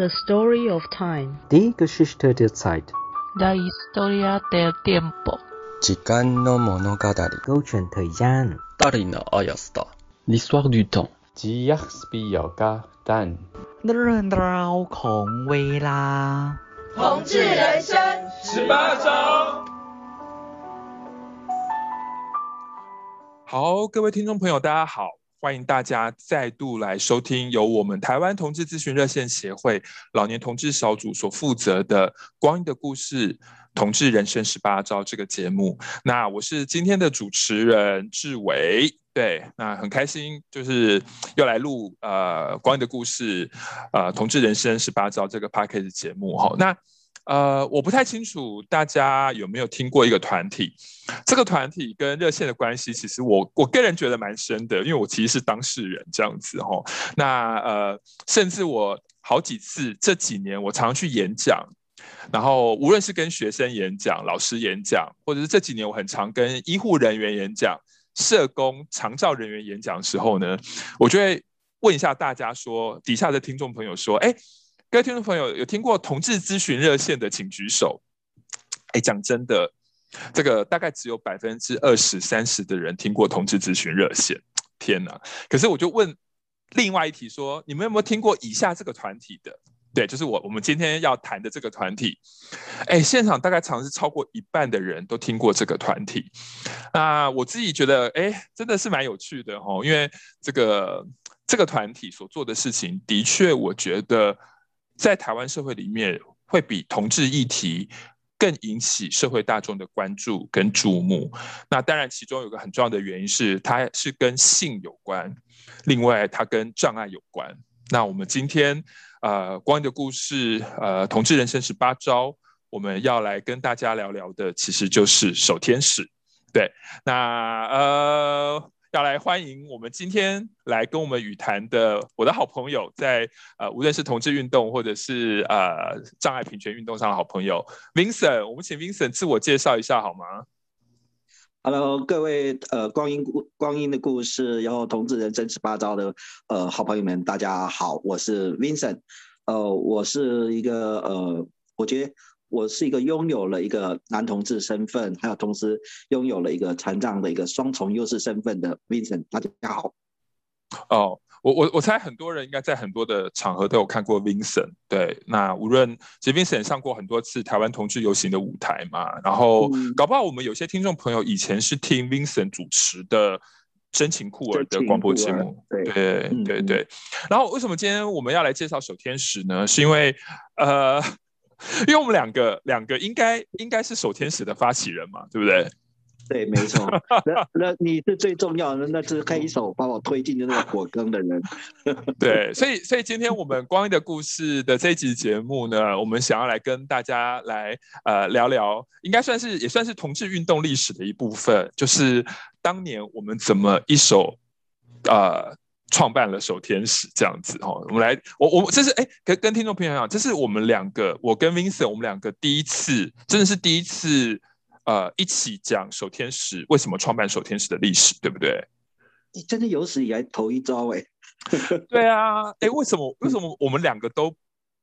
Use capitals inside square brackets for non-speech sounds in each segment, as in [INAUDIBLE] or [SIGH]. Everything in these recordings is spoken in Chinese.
The Story of Time. Die 是他的菜 La Historia del Tiempo. 時間の物語。Gochen te Darin Ayasta. L'histoire du The story Rao Kong Wei 同志人生十八招。好，各位听众朋友，大家好。欢迎大家再度来收听由我们台湾同志咨询热线协会老年同志小组所负责的《光阴的故事：同志人生十八招》这个节目。那我是今天的主持人志伟，对，那很开心，就是又来录呃《光阴的故事：呃同志人生十八招》这个 Podcast 节目哈。那呃，我不太清楚大家有没有听过一个团体，这个团体跟热线的关系，其实我我个人觉得蛮深的，因为我其实是当事人这样子哈。那呃，甚至我好几次这几年，我常去演讲，然后无论是跟学生演讲、老师演讲，或者是这几年我很常跟医护人员演讲、社工、长照人员演讲的时候呢，我就会问一下大家说，底下的听众朋友说，哎。各位听众朋友，有听过同志咨询热线的，请举手。哎，讲真的，这个大概只有百分之二十三十的人听过同志咨询热线。天哪！可是我就问另外一题说，你们有没有听过以下这个团体的？对，就是我我们今天要谈的这个团体。哎，现场大概常是超过一半的人都听过这个团体。那我自己觉得，哎，真的是蛮有趣的哦，因为这个这个团体所做的事情，的确，我觉得。在台湾社会里面，会比同志议题更引起社会大众的关注跟注目。那当然，其中有个很重要的原因是，它是跟性有关；另外，它跟障碍有关。那我们今天，呃，光的故事，呃，同志人生十八招，我们要来跟大家聊聊的，其实就是守天使。对，那呃。要来欢迎我们今天来跟我们语谈的我的好朋友在，在呃无论是同志运动或者是呃障碍平权运动上的好朋友 Vincent，我们请 Vincent 自我介绍一下好吗？Hello，各位呃光阴光阴的故事，然后同志人生十八招的呃好朋友们，大家好，我是 Vincent，呃，我是一个呃，我觉得。我是一个拥有了一个男同志身份，还有同时拥有了一个残障的一个双重优势身份的 Vincent，大家好。哦，我我我猜很多人应该在很多的场合都有看过 Vincent。对，那无论其实 Vincent 上过很多次台湾同志游行的舞台嘛，然后搞不好我们有些听众朋友以前是听 Vincent 主持的《真情酷儿》的广播节目。对对对对。然后为什么今天我们要来介绍守天使呢？是因为呃。因为我们两个两个应该应该是守天使的发起人嘛，对不对？对，没错。[LAUGHS] 那那你是最重要的，那是可以手把我推进的那个火坑的人。[LAUGHS] 对，所以所以今天我们光阴的故事的这一集节目呢，我们想要来跟大家来呃聊聊，应该算是也算是同志运动历史的一部分，就是当年我们怎么一手呃。创办了守天使这样子哈，我们来，我我这是哎，跟跟听众朋友讲，这是我们两个，我跟 Vincent，我们两个第一次，真的是第一次，呃，一起讲守天使为什么创办守天使的历史，对不对？你真的有史以来头一遭哎，[LAUGHS] 对啊，哎，为什么为什么我们两个都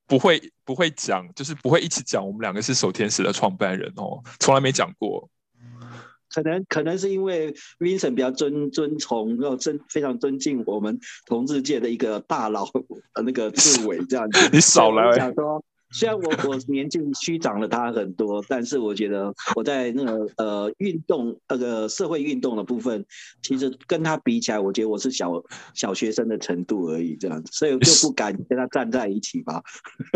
不会不会讲，就是不会一起讲，我们两个是守天使的创办人哦，从来没讲过。可能可能是因为 Vincent 比较尊尊崇，然后尊非常尊敬我们同志界的一个大佬，呃，那个志伟这样子。[LAUGHS] 你少来。虽然我 [LAUGHS] 我年纪虚长了他很多，但是我觉得我在那个呃运动那个社会运动的部分，其实跟他比起来，我觉得我是小小学生的程度而已，这样子，所以我就不敢跟他站在一起吧。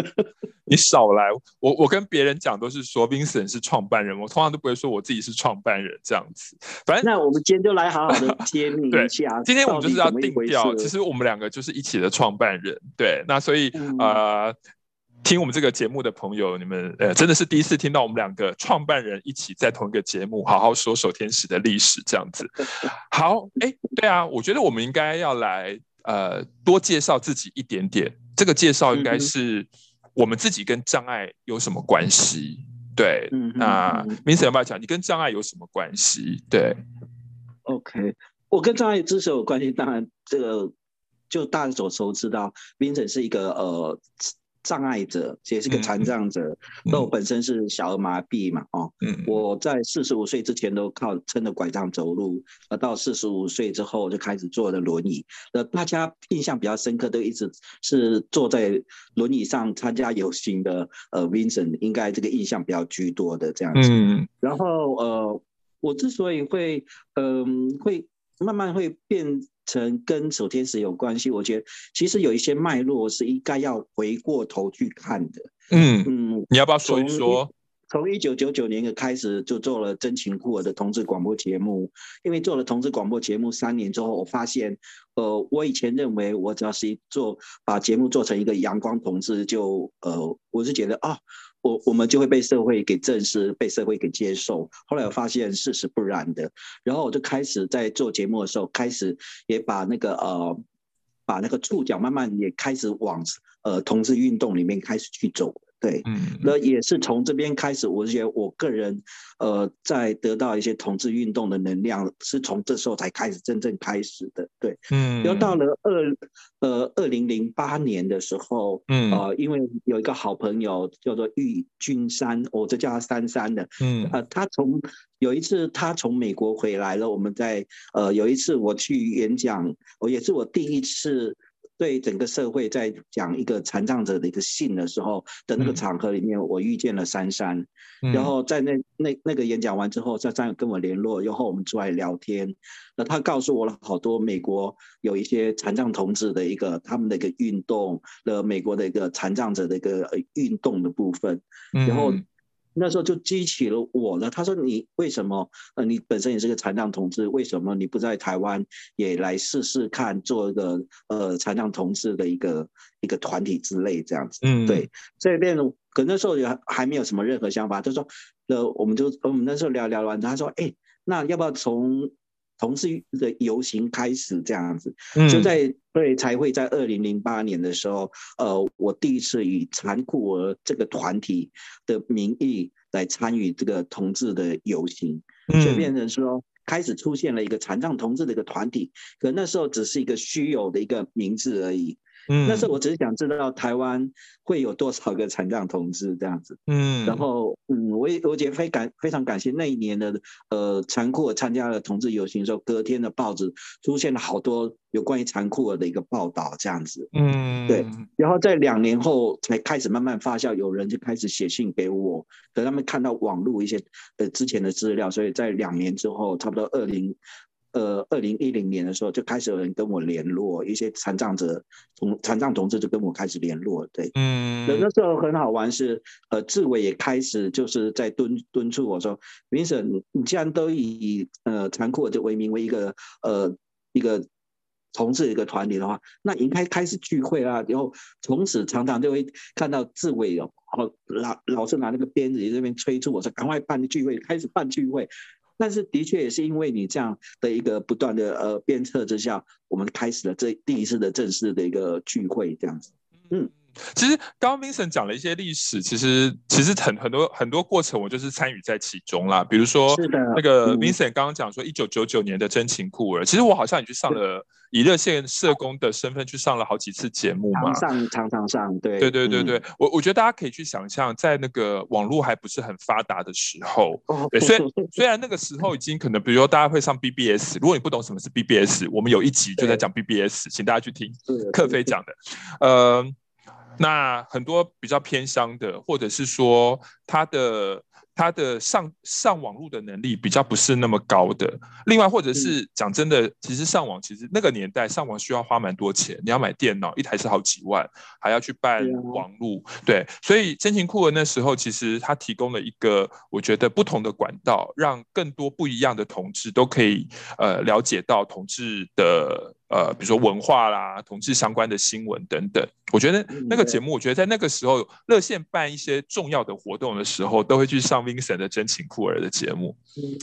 [LAUGHS] 你少来，我我跟别人讲都是说 Vincent 是创办人，我通常都不会说我自己是创办人这样子。反正那我们今天就来好好的 [LAUGHS] 揭秘一下。今天我们就是要定调，其实我们两个就是一起的创办人。对，那所以、嗯、呃。听我们这个节目的朋友，你们呃真的是第一次听到我们两个创办人一起在同一个节目好好说手天使的历史这样子。[LAUGHS] 好，哎，对啊，我觉得我们应该要来呃多介绍自己一点点。这个介绍应该是我们自己跟障碍有什么关系？对，那 Vincent 要不要讲？你跟障碍有什么关系？对，OK，我跟障碍之所以有关系，当然这个就大家所熟知道，Vincent 是一个呃。障碍者，也是个残障者。那、嗯、我本身是小儿麻痹嘛，哦，嗯，我在四十五岁之前都靠撑着拐杖走路，而到四十五岁之后就开始坐的轮椅。那大家印象比较深刻，都一直是坐在轮椅上参加游行的。呃，Vincent 应该这个印象比较居多的这样子。嗯，然后呃，我之所以会嗯、呃、会慢慢会变。成跟守天使有关系，我觉得其实有一些脉络是应该要回过头去看的。嗯嗯，你要不要说一说？从一九九九年开始就做了真情酷儿的同志广播节目，因为做了同志广播节目三年之后，我发现，呃，我以前认为我只要是做把节目做成一个阳光同志，就呃，我是觉得啊。我我们就会被社会给正视，被社会给接受。后来我发现事实不然的，然后我就开始在做节目的时候，开始也把那个呃，把那个触角慢慢也开始往呃同志运动里面开始去走。对，嗯，那也是从这边开始，我觉得我个人，呃，在得到一些同志运动的能量，是从这时候才开始真正开始的。对，嗯，然后到了二，呃，二零零八年的时候，嗯，呃，因为有一个好朋友叫做玉君山，我就叫他珊珊的，嗯，呃，他从有一次他从美国回来了，我们在，呃，有一次我去演讲，我也是我第一次。对整个社会在讲一个残障者的一个信的时候的那个场合里面，我遇见了珊珊，嗯、然后在那那那个演讲完之后，珊珊跟我联络，然后我们出来聊天，那他告诉我了好多美国有一些残障同志的一个他们的一个运动，的美国的一个残障者的一个运动的部分，然后。嗯那时候就激起了我了。他说：“你为什么？呃，你本身也是个残障同志，为什么你不在台湾也来试试看，做一个呃残障同志的一个一个团体之类这样子？”嗯，对。这边可那时候也还没有什么任何想法。就说：“呃，我们就我们那时候聊聊完，他说：‘哎，那要不要从？’”同志的游行开始这样子，就在对才会在二零零八年的时候，呃，我第一次以残酷儿这个团体的名义来参与这个同志的游行，就变成说开始出现了一个残障同志的一个团体，可那时候只是一个虚有的一个名字而已。嗯，那时候我只是想知道台湾会有多少个残障同志这样子，嗯，然后嗯，我也我觉得非感非常感谢那一年的呃残酷儿参加了同志游行的时候，隔天的报纸出现了好多有关于残酷儿的一个报道这样子，嗯，对，然后在两年后才开始慢慢发酵，有人就开始写信给我，等他们看到网络一些呃之前的资料，所以在两年之后，差不多二零。呃，二零一零年的时候就开始有人跟我联络，一些残障者，从残障同志就跟我开始联络，对，嗯，那时候很好玩是，呃，志伟也开始就是在敦敦促我说，Vincent，你既然都以呃残酷就为名为一个呃一个同志一个团体的话，那应该开始聚会啦，然后从此常常就会看到志伟哦，老老是拿那个鞭子在那边催促我说，赶快办聚会，开始办聚会。但是的确也是因为你这样的一个不断的呃鞭策之下，我们开始了这第一次的正式的一个聚会这样子。嗯，其实刚刚 Vincent 讲了一些历史，其实其实很很多很多过程我就是参与在其中啦。比如说那个 Vincent 刚刚讲说一九九九年的真情酷儿，其实我好像也去上了。以热线社工的身份去上了好几次节目嘛，上常常上，对。对对对对，嗯、我我觉得大家可以去想象，在那个网络还不是很发达的时候，哦、对，虽然 [LAUGHS] 虽然那个时候已经可能，比如说大家会上 BBS，如果你不懂什么是 BBS，我们有一集就在讲 BBS，请大家去听克飞讲的，呃，那很多比较偏乡的，或者是说他的。他的上上网络的能力比较不是那么高的，另外或者是讲真的，其实上网其实那个年代上网需要花蛮多钱，你要买电脑一台是好几万，还要去办网络，对，所以真情酷文那时候其实他提供了一个我觉得不同的管道，让更多不一样的同志都可以呃了解到同志的。呃，比如说文化啦，同志相关的新闻等等，我觉得那个节目，我觉得在那个时候，热线办一些重要的活动的时候，都会去上 Vincent 的真情酷儿的节目，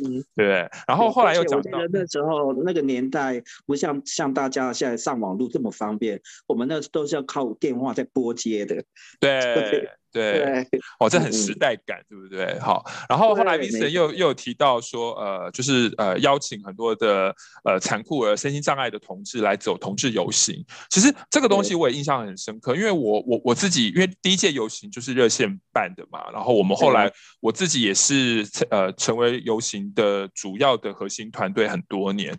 嗯，对。然后后来又讲到那时候那个年代，不像像大家现在上网络这么方便，我们那都是要靠电话在拨接的，对。对，[LAUGHS] 对哦，这很时代感，对不对？好，然后后来 Vincent 又又提到说，呃，就是呃邀请很多的呃残酷而身心障碍的同志来走同志游行。其实这个东西我也印象很深刻，因为我我我自己因为第一届游行就是热线办的嘛，然后我们后来我自己也是呃成为游行的主要的核心团队很多年，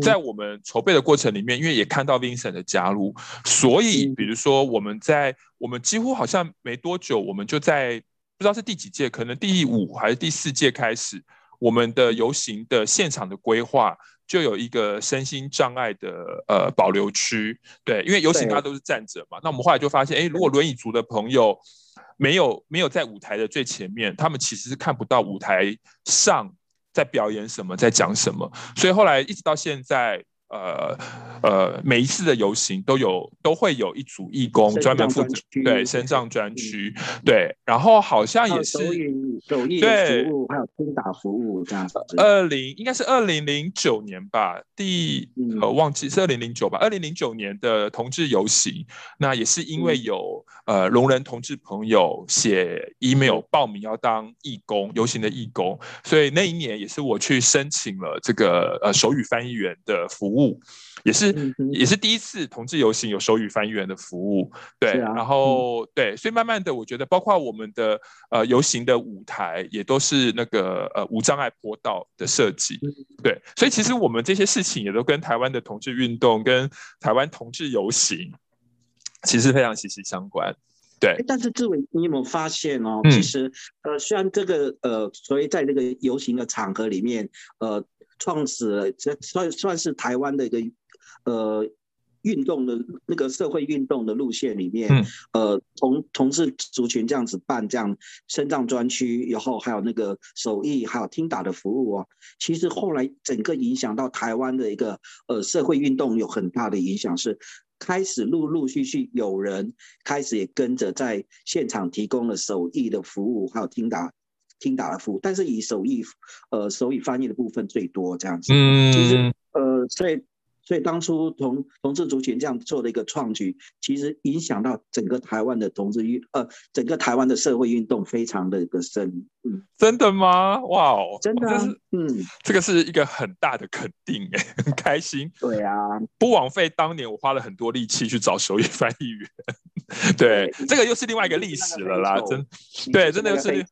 在我们筹备的过程里面，因为也看到 Vincent 的加入，所以比如说我们在我们几乎好像没多久，我们就在不知道是第几届，可能第五还是第四届开始，我们的游行的现场的规划就有一个身心障碍的呃保留区。对，因为游行大家都是站着嘛，那我们后来就发现，哎，如果轮椅族的朋友没有没有在舞台的最前面，他们其实是看不到舞台上在表演什么，在讲什么，所以后来一直到现在。呃呃，每一次的游行都有都会有一组义工专门负责对身障专区，对，然后好像也是手服务，还有听打服务这样子。二零应该是二零零九年吧，第呃忘记是二零零九吧，二零零九年的同志游行，那也是因为有呃聋人同志朋友写 email 报名要当义工游行的义工，所以那一年也是我去申请了这个呃手语翻译员的服务。也是也是第一次同志游行有手语翻译员的服务，对，啊、然后、嗯、对，所以慢慢的，我觉得包括我们的呃游行的舞台也都是那个呃无障碍坡道的设计，对，所以其实我们这些事情也都跟台湾的同志运动跟台湾同志游行其实非常息息相关，对。但是志伟，你有没有发现哦？嗯、其实呃，虽然这个呃，所以在这个游行的场合里面，呃。创始了，这算算是台湾的一个呃运动的那个社会运动的路线里面，嗯、呃同同志族群这样子办这样身障专区，然后还有那个手艺，还有听打的服务哦。其实后来整个影响到台湾的一个呃社会运动有很大的影响，是开始陆陆续续有人开始也跟着在现场提供了手艺的服务，还有听打。听打的服务，但是以手语，呃，手语翻译的部分最多这样子。嗯，其实，呃，所以，所以当初同同志族群这样做的一个创举，其实影响到整个台湾的同志运，呃，整个台湾的社会运动非常的一个深。嗯，真的吗？哇哦，真的、啊，是嗯，这个是一个很大的肯定，哎，很开心。对啊，不枉费当年我花了很多力气去找手语翻译员。[LAUGHS] 对，这个又是另外一个历史了啦，真，[LAUGHS] 对，真的又是，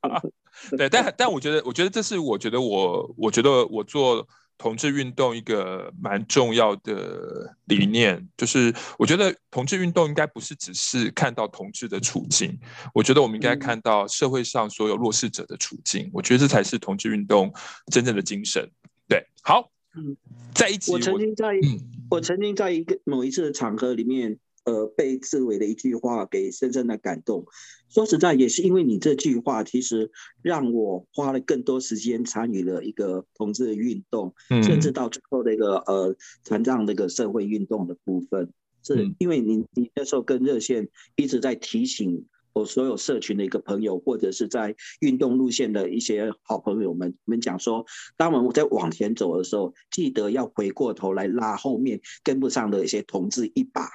[LAUGHS] 对，但但我觉得，我觉得这是我觉得我，我觉得我做同志运动一个蛮重要的理念，就是我觉得同志运动应该不是只是看到同志的处境，我觉得我们应该看到社会上所有弱势者的处境，我觉得这才是同志运动真正的精神。对，好，嗯，在一起，我曾经在，嗯、我曾经在一个某一次的场合里面。呃，被志伟的一句话给深深的感动。说实在，也是因为你这句话，其实让我花了更多时间参与了一个同志的运动，嗯、甚至到最后的一个呃残障那个社会运动的部分。是因为你你那时候跟热线一直在提醒我所有社群的一个朋友，或者是在运动路线的一些好朋友们，们讲说，当我们在往前走的时候，记得要回过头来拉后面跟不上的一些同志一把。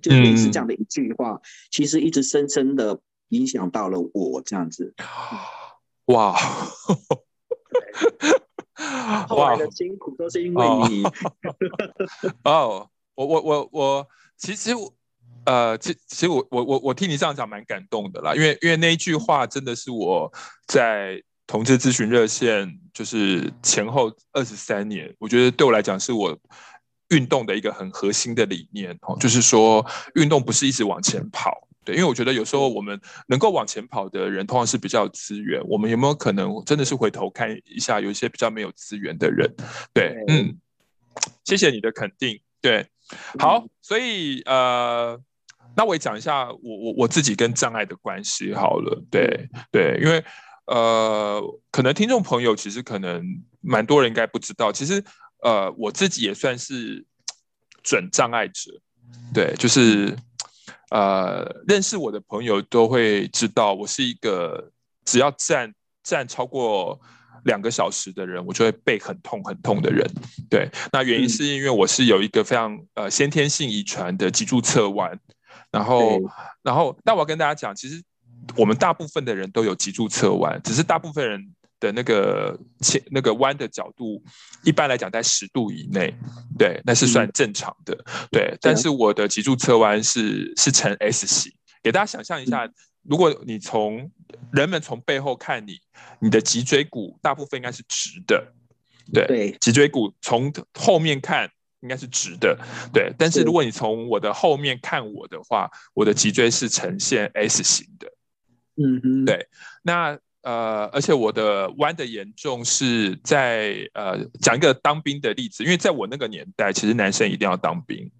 就类似这样的一句话，嗯、其实一直深深的影响到了我这样子。哇！后来的辛苦都是因为你。[LAUGHS] 哦，我我我我，其实呃，其其实我我我我听你这样讲蛮感动的啦，因为因为那一句话真的是我在同志咨询热线就是前后二十三年，我觉得对我来讲是我。运动的一个很核心的理念哦，就是说运动不是一直往前跑，对，因为我觉得有时候我们能够往前跑的人，通常是比较有资源。我们有没有可能真的是回头看一下，有一些比较没有资源的人？对，嗯，谢谢你的肯定。对，好，所以呃，那我也讲一下我我我自己跟障碍的关系好了。对对，因为呃，可能听众朋友其实可能蛮多人应该不知道，其实。呃，我自己也算是准障碍者，对，就是呃，认识我的朋友都会知道，我是一个只要站站超过两个小时的人，我就会背很痛很痛的人。对，那原因是因为我是有一个非常呃先天性遗传的脊柱侧弯，然后然后，但我要跟大家讲，其实我们大部分的人都有脊柱侧弯，只是大部分人的那个前那个弯的角度，一般来讲在十度以内，对，那是算正常的，嗯、对。但是我的脊柱侧弯是是呈 S 型，给大家想象一下，如果你从人们从背后看你，你的脊椎骨大部分应该是直的，对，对脊椎骨从后面看。应该是直的，对。但是如果你从我的后面看我的话，我的脊椎是呈现 S 型的，嗯哼，对。那呃，而且我的弯的严重是在呃，讲一个当兵的例子，因为在我那个年代，其实男生一定要当兵，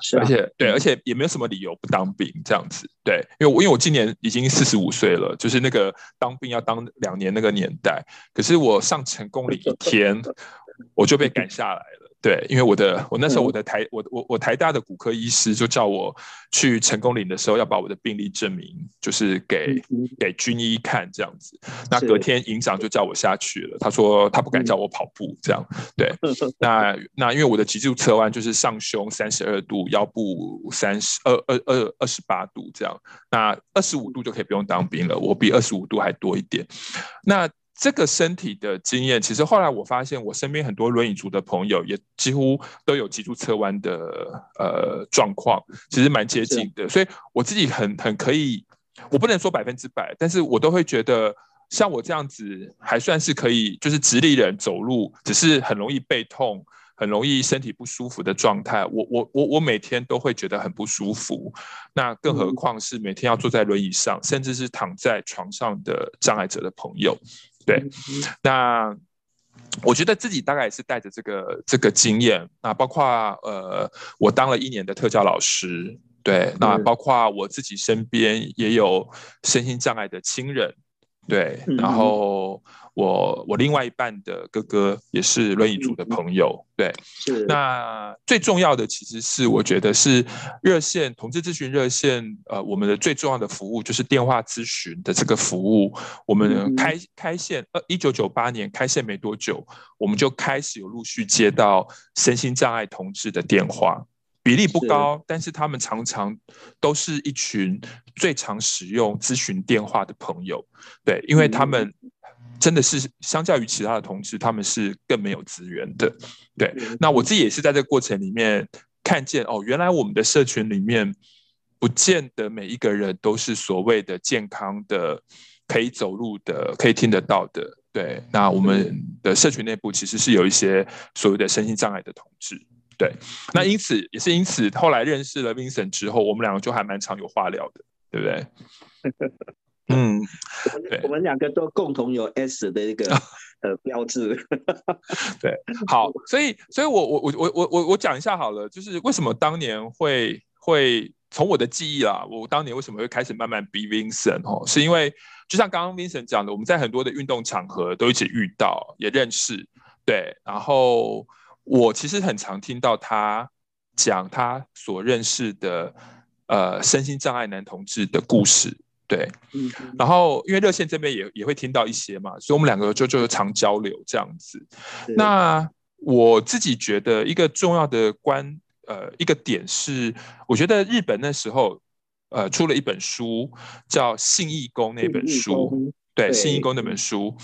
是啊，而且对，而且也没有什么理由不当兵这样子，对。因为我因为我今年已经四十五岁了，就是那个当兵要当两年那个年代，可是我上成功了一天，[LAUGHS] 我就被赶下来了。对，因为我的我那时候我的台我我我台大的骨科医师就叫我去成功岭的时候要把我的病历证明就是给给军医看这样子，那隔天营长就叫我下去了，他说他不敢叫我跑步这样，对，[LAUGHS] 那那因为我的脊柱侧弯就是上胸三十二度，腰部三十二二二二十八度这样，那二十五度就可以不用当兵了，我比二十五度还多一点，那。这个身体的经验，其实后来我发现，我身边很多轮椅族的朋友也几乎都有脊柱侧弯的呃状况，其实蛮接近的。所以我自己很很可以，我不能说百分之百，但是我都会觉得，像我这样子还算是可以，就是直立人走路，只是很容易背痛，很容易身体不舒服的状态。我我我我每天都会觉得很不舒服，那更何况是每天要坐在轮椅上，甚至是躺在床上的障碍者的朋友。对，那我觉得自己大概也是带着这个这个经验，那包括呃，我当了一年的特教老师，对，那包括我自己身边也有身心障碍的亲人。对，然后我我另外一半的哥哥也是轮椅族的朋友，对，是。那最重要的其实是我觉得是热线同志咨询热线，呃，我们的最重要的服务就是电话咨询的这个服务。我们开开线，呃，一九九八年开线没多久，我们就开始有陆续接到身心障碍同志的电话。比例不高，但是他们常常都是一群最常使用咨询电话的朋友，对，因为他们真的是相较于其他的同志，他们是更没有资源的，对。那我自己也是在这个过程里面看见，哦，原来我们的社群里面不见得每一个人都是所谓的健康的、可以走路的、可以听得到的，对。那我们的社群内部其实是有一些所谓的身心障碍的同志。对，那因此也是因此，后来认识了 Vincent 之后，我们两个就还蛮常有话聊的，对不对？[LAUGHS] 嗯，对，我们两个都共同有 S 的一个 [LAUGHS] 呃标志。[LAUGHS] 对，好，[LAUGHS] 所以，所以我我我我我我我讲一下好了，就是为什么当年会会从我的记忆啦，我当年为什么会开始慢慢逼 Vincent 哦，是因为就像刚刚 Vincent 讲的，我们在很多的运动场合都一起遇到，也认识，对，然后。我其实很常听到他讲他所认识的呃身心障碍男同志的故事，对，嗯，然后因为热线这边也也会听到一些嘛，所以我们两个就就常交流这样子。那我自己觉得一个重要的关呃一个点是，我觉得日本那时候呃出了一本书叫《信义宫》那本书，对，《信义宫》那本书，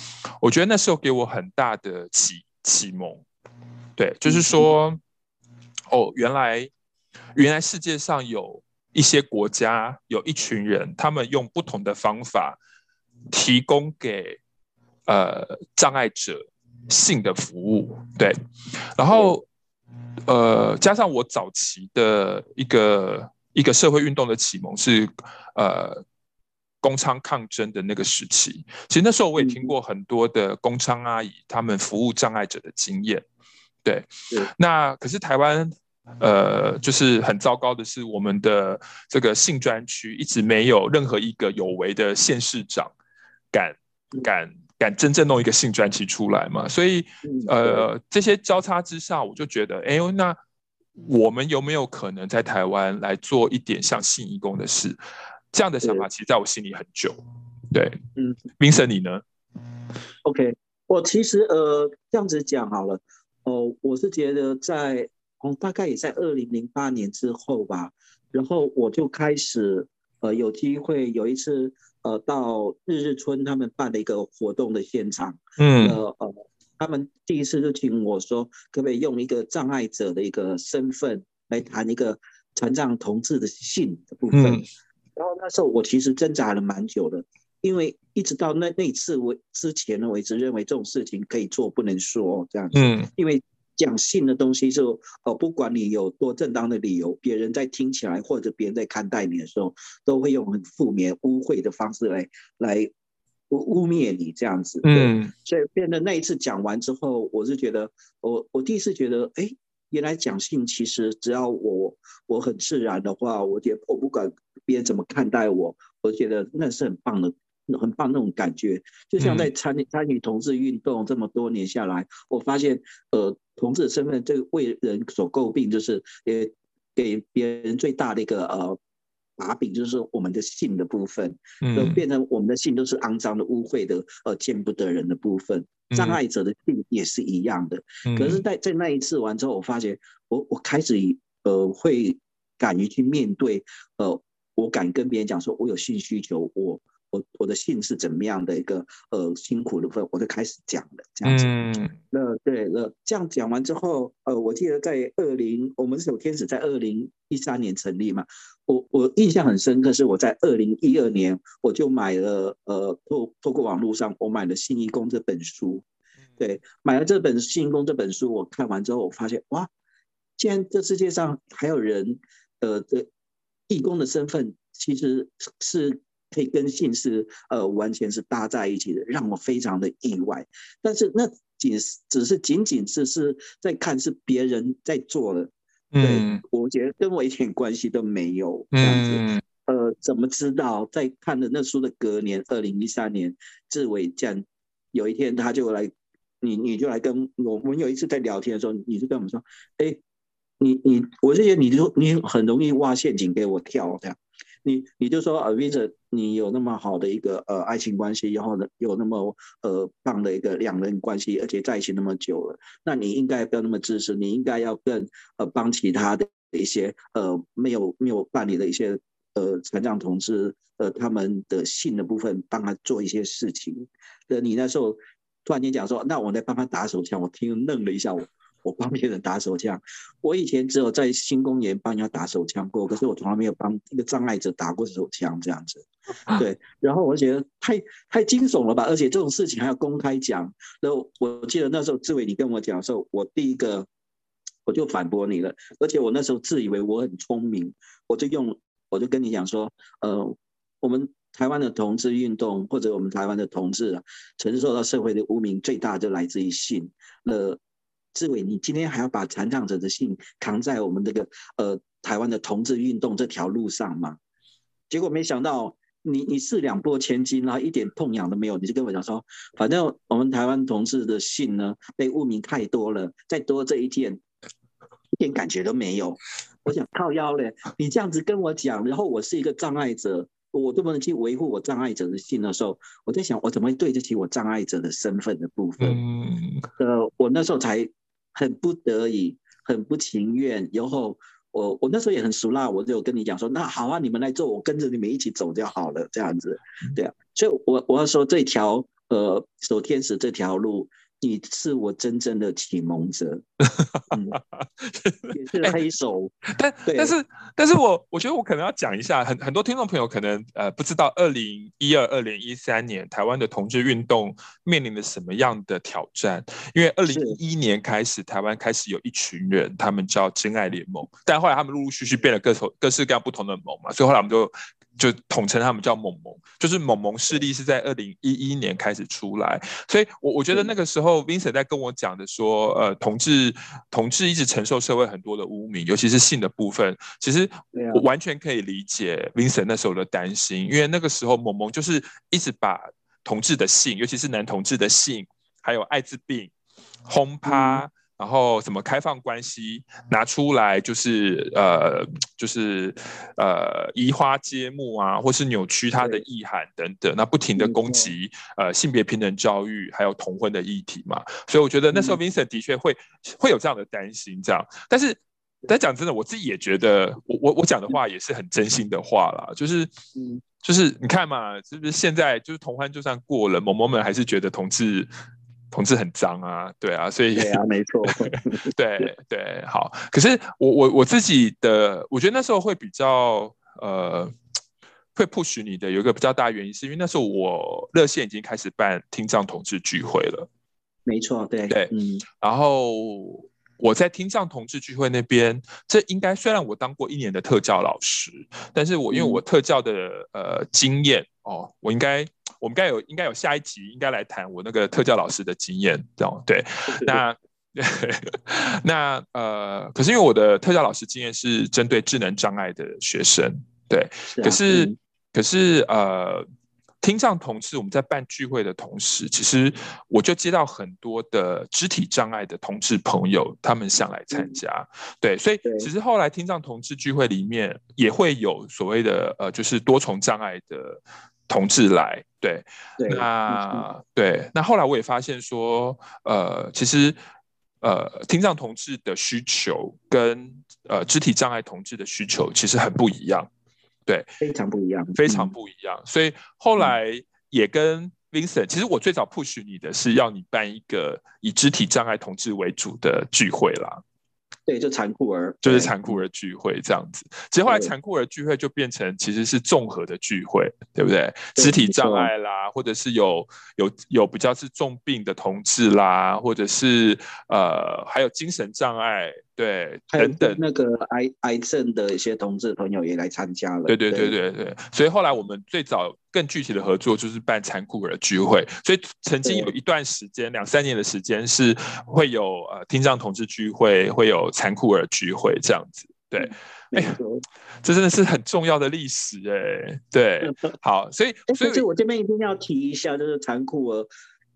我觉得那时候给我很大的启启蒙。对，就是说，哦，原来，原来世界上有一些国家，有一群人，他们用不同的方法提供给呃障碍者性的服务。对，然后呃，加上我早期的一个一个社会运动的启蒙是呃公娼抗争的那个时期。其实那时候我也听过很多的工娼阿姨他们服务障碍者的经验。对，那可是台湾，呃，就是很糟糕的是，我们的这个性专区一直没有任何一个有为的县市长敢敢敢真正弄一个性专区出来嘛。所以，呃，这些交叉之下，我就觉得，哎呦，那我们有没有可能在台湾来做一点像性义工的事？这样的想法，其实在我心里很久。对，嗯，Vincent 你呢？OK，我其实呃这样子讲好了。哦，我是觉得在哦，大概也在二零零八年之后吧，然后我就开始呃有机会有一次呃到日日村他们办的一个活动的现场，嗯，呃呃，他们第一次就请我说，可不可以用一个障碍者的一个身份来谈一个残障同志的性的部分。嗯、然后那时候我其实挣扎了蛮久的，因为一直到那那次我之前呢，我一直认为这种事情可以做不能说这样子，嗯，因为。讲性的东西就呃，不管你有多正当的理由，别人在听起来或者别人在看待你的时候，都会用很负面、污秽的方式来来污污蔑你这样子。嗯，所以变得那一次讲完之后，我是觉得，我我第一次觉得，哎，原来讲性其实只要我我很自然的话，我觉得我不管别人怎么看待我，我觉得那是很棒的。很棒那种感觉，就像在参参与同志运动这么多年下来，我发现，呃，同志的身份这个为人所诟病，就是也给别人最大的一个呃把柄，就是我们的性的部分，嗯，变成我们的性都是肮脏的、污秽的、呃见不得人的部分。障碍者的性也是一样的。可是，在在那一次完之后，我发现我我开始呃会敢于去面对，呃，我敢跟别人讲说，我有性需求，我。我我的信是怎么样的一个呃辛苦的部分，我就开始讲了这样子。嗯，那对，那这样讲完之后，呃，我记得在二零，我们是有天使在二零一三年成立嘛。我我印象很深刻，是我在二零一二年我就买了呃透透过网络上我买了《信义工》这本书。对，买了这本《信义工》这本书，我看完之后，我发现哇，既然这世界上还有人呃的义工的身份，其实是。可以跟性是呃完全是搭在一起的，让我非常的意外。但是那仅只是仅仅只是在看是别人在做的，对，嗯，我觉得跟我一点关系都没有这样子。嗯，呃，怎么知道在看的那书的隔年，二零一三年，志伟这样有一天他就来，你你就来跟我，我们有一次在聊天的时候，你就跟我们说，哎，你你，我就觉得你就你很容易挖陷阱给我跳这样。你你就说啊，Vince，你有那么好的一个呃爱情关系，然后呢有那么呃棒的一个两人关系，而且在一起那么久了，那你应该不要那么自私，你应该要更呃帮其他的一些呃没有没有伴侣的一些呃残障同志呃他们的性的部分帮他做一些事情。呃，你那时候突然间讲说，那我来帮他打手枪，我听愣了一下我。我帮别人打手枪，我以前只有在新公园帮人家打手枪过，可是我从来没有帮一个障碍者打过手枪这样子。[LAUGHS] 对，然后我觉得太太惊悚了吧，而且这种事情还要公开讲。然后我记得那时候志伟你跟我讲的时候，我第一个我就反驳你了，而且我那时候自以为我很聪明，我就用我就跟你讲说，呃，我们台湾的同志运动或者我们台湾的同志啊，承受到社会的污名最大就来自于性。呃。志伟，你今天还要把残障者的信扛在我们这个呃台湾的同志运动这条路上吗？结果没想到你你是两拨千斤，然后一点痛痒都没有，你就跟我讲说，反正我们台湾同志的信呢被污名太多了，再多这一件一点感觉都没有。我想靠腰嘞，你这样子跟我讲，然后我是一个障碍者，我都不能去维护我障碍者的信的时候，我在想我怎么对得起我障碍者的身份的部分？嗯，呃，我那时候才。很不得已，很不情愿，然后我我那时候也很熟辣，我就跟你讲说，那好啊，你们来做，我跟着你们一起走就好了，这样子，对啊，所以我我要说这条呃守天使这条路。你是我真正的启蒙者，[LAUGHS] 嗯、[LAUGHS] 也是黑手。欸、但但是但是我我觉得我可能要讲一下，很很多听众朋友可能呃不知道，二零一二、二零一三年台湾的同志运动面临了什么样的挑战？因为二零一一年开始，台湾开始有一群人，他们叫真爱联盟，但后来他们陆陆续续变了各种各式各样不同的盟嘛，所以后来我们就。就统称他们叫“盟盟”，就是“盟盟”势力是在二零一一年开始出来，所以我我觉得那个时候 Vincent 在跟我讲的说，呃，同志同志一直承受社会很多的污名，尤其是性的部分，其实我完全可以理解 Vincent 那时候的担心，因为那个时候“盟盟”就是一直把同志的性，尤其是男同志的性，还有艾滋病、轰趴。嗯然后什么开放关系拿出来就是呃就是呃移花接木啊，或是扭曲它的意涵等等，那不停的攻击呃性别平等教育还有同婚的议题嘛，所以我觉得那时候 Vincent 的确会会有这样的担心这样，但是但讲真的，我自己也觉得，我我我讲的话也是很真心的话啦，就是，嗯，就是你看嘛，是不是现在就是同欢就算过了，某某们还是觉得同志同志很脏啊，对啊，所以对啊，[LAUGHS] 没错，对对，好，可是我我我自己的，我觉得那时候会比较呃。会 push 你的有一个比较大原因，是因为那时候我热线已经开始办听障同志聚会了。没错，对对，嗯。然后我在听障同志聚会那边，这应该虽然我当过一年的特教老师，但是我因为我特教的、嗯、呃经验哦，我应该我们该有应该有下一集应该来谈我那个特教老师的经验，这样对。那 [LAUGHS] 那呃，可是因为我的特教老师经验是针对智能障碍的学生，对，是啊、可是。嗯可是，呃，听障同志，我们在办聚会的同时，其实我就接到很多的肢体障碍的同志朋友，他们想来参加。嗯、对，所以其实后来听障同志聚会里面也会有所谓的，呃，就是多重障碍的同志来。对，对那、嗯、对，那后来我也发现说，呃，其实，呃，听障同志的需求跟呃肢体障碍同志的需求其实很不一样。对，非常不一样，非常不一样。嗯、所以后来也跟 Vincent，、嗯、其实我最早 push 你的是要你办一个以肢体障碍同志为主的聚会啦。对，就残酷儿，就是残酷儿聚会这样子。其实后来残酷儿聚会就变成其实是综合的聚会，对不对？对肢体障碍啦，或者是有有有比较是重病的同志啦，或者是呃还有精神障碍，对，等等。那个癌癌症的一些同志朋友也来参加了。对对对对对。所以后来我们最早。更具体的合作就是办残酷儿聚会，所以曾经有一段时间，两三年的时间是会有呃听障同志聚会，会有残酷儿聚会这样子。对，哎呀，这真的是很重要的历史哎、欸。对，[LAUGHS] 好，所以所以我这边一定要提一下，就是残酷儿，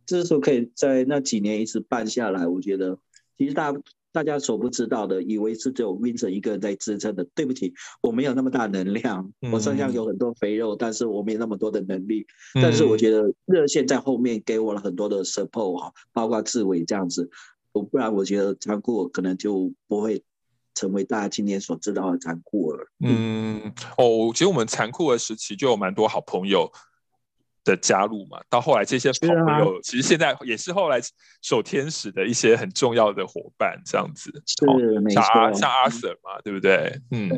之所以可以在那几年一直办下来，我觉得其实大家。大家所不知道的，以为是只有 Vincent 一个人在支撑的。对不起，我没有那么大能量，嗯、我身上有很多肥肉，但是我没有那么多的能力。嗯、但是我觉得热线在后面给我了很多的 support 哈，包括志伟这样子。不然我觉得残酷可能就不会成为大家今天所知道的残酷了。嗯，哦，其实我们残酷的时期就有蛮多好朋友。的加入嘛，到后来这些朋友，啊、其实现在也是后来守天使的一些很重要的伙伴，这样子。是，像阿。像阿 Sir 嘛，对不对？嗯，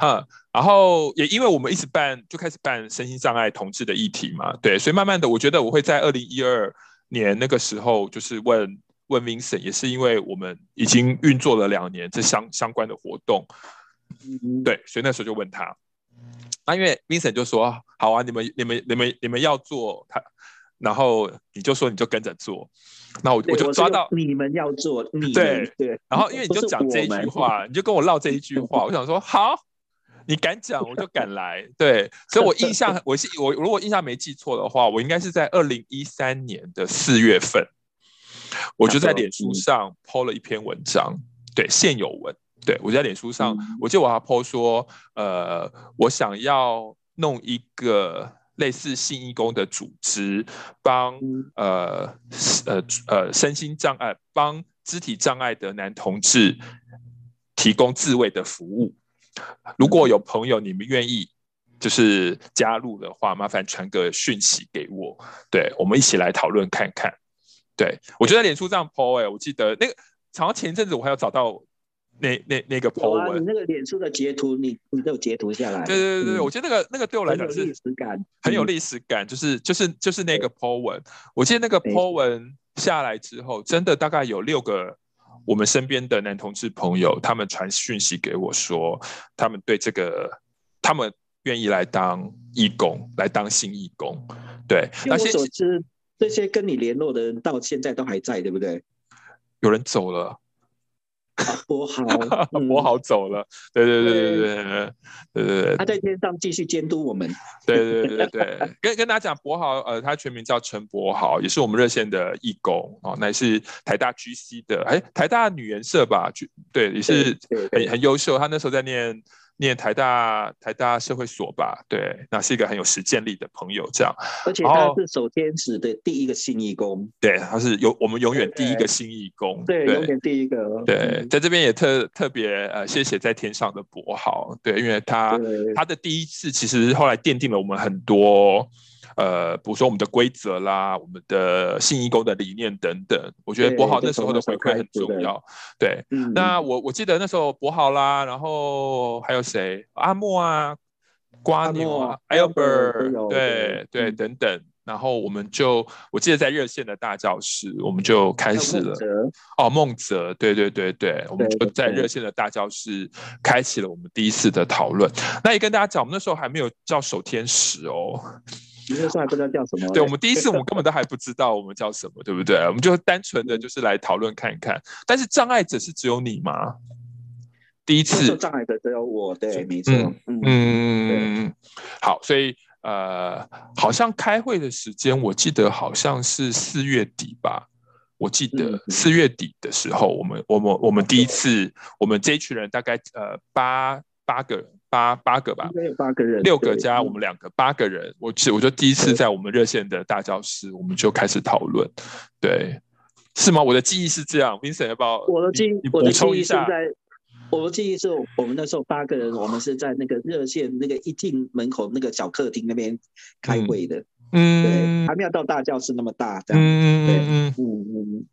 嗯，然后也因为我们一直办，就开始办身心障碍同志的议题嘛，对，所以慢慢的，我觉得我会在二零一二年那个时候，就是问问 Vincent，也是因为我们已经运作了两年这相相关的活动，嗯，对，所以那时候就问他。那、啊、因为 Vincent 就说好啊，你们你们你们你们要做他，然后你就说你就跟着做，那我我就抓到你们要做，你对对，然后因为你就讲这一句话，你就跟我唠这一句话，我想说好，你敢讲我就敢来，对，所以我印象我是我如果印象没记错的话，我应该是在二零一三年的四月份，我就在脸书上 po 了一篇文章，对，现有文。对，我在脸书上，嗯、我记得我还 po 说，呃，我想要弄一个类似信义工的组织，帮、嗯、呃呃呃身心障碍、帮肢体障碍的男同志提供自慰的服务。如果有朋友你们愿意就是加入的话，麻烦传个讯息给我，对，我们一起来讨论看看。对，我觉得脸书这样 po，哎、欸，我记得那个，好像前一阵子我还有找到。那那那个 po 文，啊、你那个脸书的截图，你你都有截图下来。对对对对，嗯、我觉得那个那个对我来讲是很有历史感，很有历史感，就是就是就是那个 po 文。我记得那个 po 文下来之后，真的大概有六个我们身边的男同志朋友，他们传讯息给我说，他们对这个，他们愿意来当义工，来当新义工。对，那些所知，这些跟你联络的人到现在都还在，对不对？有人走了。[LAUGHS] 博豪，[LAUGHS] 博豪走了，对对对对对。对对对，他在天上继续监督我们，对对对对对，跟跟大家讲，博豪，呃，他全名叫陈博豪，也是我们热线的义工哦，那也是台大 GC 的，哎，台大女研社吧，对，也是很很优秀，他那时候在念念台大台大社会所吧，对，那是一个很有实践力的朋友，这样。而且他是守天使的第一个新义工，对，他是有我们永远第一个新义工，对，永远第一个。对，在这边也特特别呃，谢谢在天上的博豪，对，因为他他的第一次其实后来奠定了我们很多。呃，比如说我们的规则啦，我们的信义工的理念等等，我觉得柏豪那时候的回馈很重要。对，对嗯、那我我记得那时候柏豪啦，然后还有谁？阿莫啊，瓜牛啊，Albert，对对等等。然后我们就，我记得在热线的大教室，我们就开始了。哦，孟泽，对对对对，我们就在热线的大教室开启了我们第一次的讨论。那也跟大家讲，我们那时候还没有叫守天使哦。你那时候还不知道叫什么？对，我们第一次，我们 [LAUGHS] 根本都还不知道我们叫什么，对不对？我们就单纯的就是来讨论看一看。但是障碍者是只有你吗？第一次障碍者只有我，对，没错。嗯嗯，好，所以呃，好像开会的时间，我记得好像是四月底吧。我记得四月底的时候，我们我们我们第一次，我们这一群人大概呃八八个人。八八个吧，有八个人，六个加我们两个，八个人。我其实我就第一次在我们热线的大教室，我们就开始讨论，对，是吗？我的记忆是这样，Vincent 要不要？我的记忆，我的记忆是在，我的记忆是我们那时候八个人，我们是在那个热线那个一进门口那个小客厅那边开会的，嗯，对，还没有到大教室那么大，这样，嗯对，嗯嗯嗯，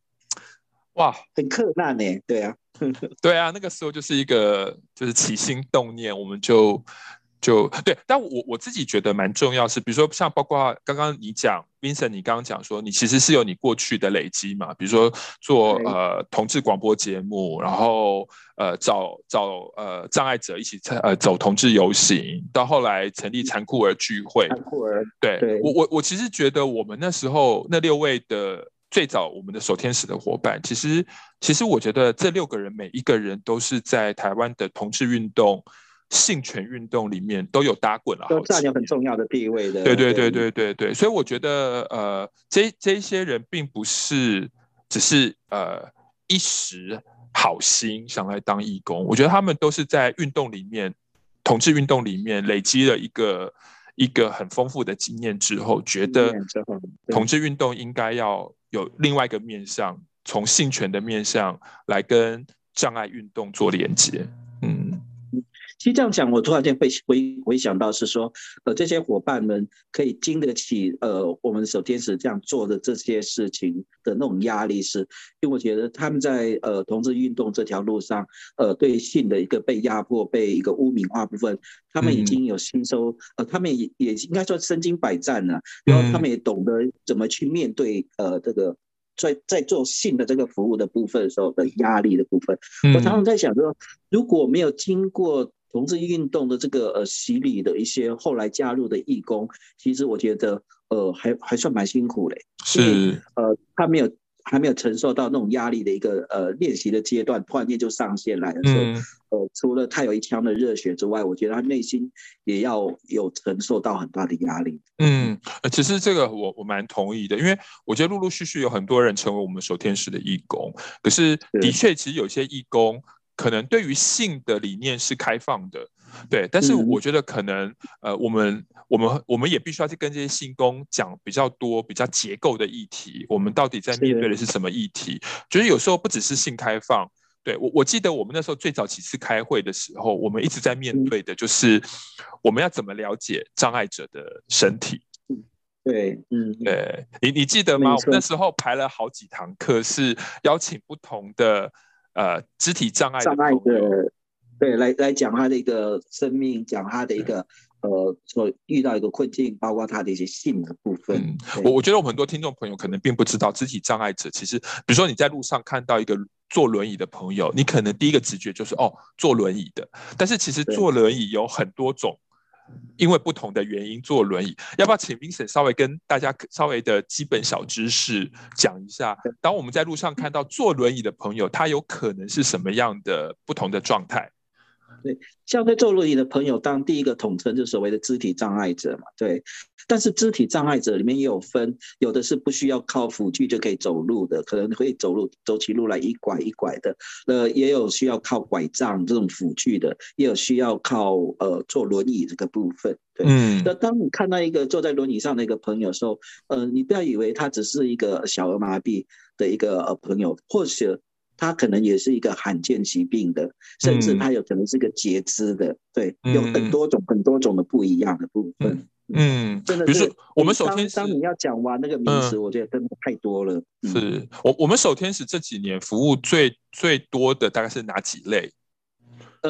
哇，很困难呢，对啊。[LAUGHS] 对啊，那个时候就是一个就是起心动念，我们就就对。但我我自己觉得蛮重要是，比如说像包括刚刚你讲，Vincent，你刚刚讲说你其实是有你过去的累积嘛，比如说做呃同志广播节目，然后呃找找呃障碍者一起呃走同志游行，到后来成立残酷儿聚会。残酷儿，对，对我我我其实觉得我们那时候那六位的。最早我们的守天使的伙伴，其实其实我觉得这六个人每一个人都是在台湾的同志运动、性权运动里面都有打滚了，都占有很重要的地位的。对对对对对对，所以我觉得呃，这这些人并不是只是呃一时好心想来当义工，我觉得他们都是在运动里面，同志运动里面累积了一个一个很丰富的经验之后，觉得同志运动应该要。有另外一个面向，从性权的面向来跟障碍运动做连接。嗯，其实这样讲，我突然间会回回想到是说，呃，这些伙伴们可以经得起呃我们守天使这样做的这些事情的那种压力是，是因为我觉得他们在呃同志运动这条路上，呃，对性的一个被压迫、被一个污名化部分，他们已经有吸收，嗯、呃，他们也也应该说身经百战了，然后他们也懂得怎么去面对呃这个。在在做性的这个服务的部分的时候的压力的部分，我常常在想说，如果没有经过同志运动的这个呃洗礼的一些后来加入的义工，其实我觉得呃还还算蛮辛苦的，是。呃他没有。还没有承受到那种压力的一个呃练习的阶段，突然间就上线来的时候，嗯、呃，除了他有一腔的热血之外，我觉得他内心也要有承受到很大的压力。嗯，其实这个我我蛮同意的，因为我觉得陆陆续续有很多人成为我们守天使的义工，可是。的确，其实有些义工可能对于性的理念是开放的。对，但是我觉得可能，嗯、呃，我们我们我们也必须要去跟这些性工讲比较多、比较结构的议题。我们到底在面对的是什么议题？就是有时候不只是性开放。对我，我记得我们那时候最早几次开会的时候，我们一直在面对的就是我们要怎么了解障碍者的身体。对，嗯，对你你记得吗？我们那时候排了好几堂课，是邀请不同的呃肢体障碍障碍的。对，来来讲他的一个生命，讲他的一个呃所遇到一个困境，包括他的一些性的部分。我、嗯、我觉得我们很多听众朋友可能并不知道，肢体障碍者其实，比如说你在路上看到一个坐轮椅的朋友，你可能第一个直觉就是哦，坐轮椅的。但是其实坐轮椅有很多种，因为不同的原因坐轮椅。要不要请 Vincent 稍微跟大家稍微的基本小知识讲一下？当我们在路上看到坐轮椅的朋友，他有可能是什么样的不同的状态？对，像在坐轮椅的朋友，当第一个统称就是所谓的肢体障碍者嘛，对。但是肢体障碍者里面也有分，有的是不需要靠辅具就可以走路的，可能会走路走起路来一拐一拐的。呃，也有需要靠拐杖这种辅具的，也有需要靠呃坐轮椅这个部分。对，嗯。那当你看到一个坐在轮椅上的一个朋友的时候，呃，你不要以为他只是一个小儿麻痹的一个呃朋友，或许他可能也是一个罕见疾病的，甚至它有可能是个截肢的。对，有很多种很多种的不一样的部分。嗯嗯，真的，比如说我们守天使，当你要讲完那个名词，我觉得真的太多了。是我我们守天使这几年服务最最多的大概是哪几类？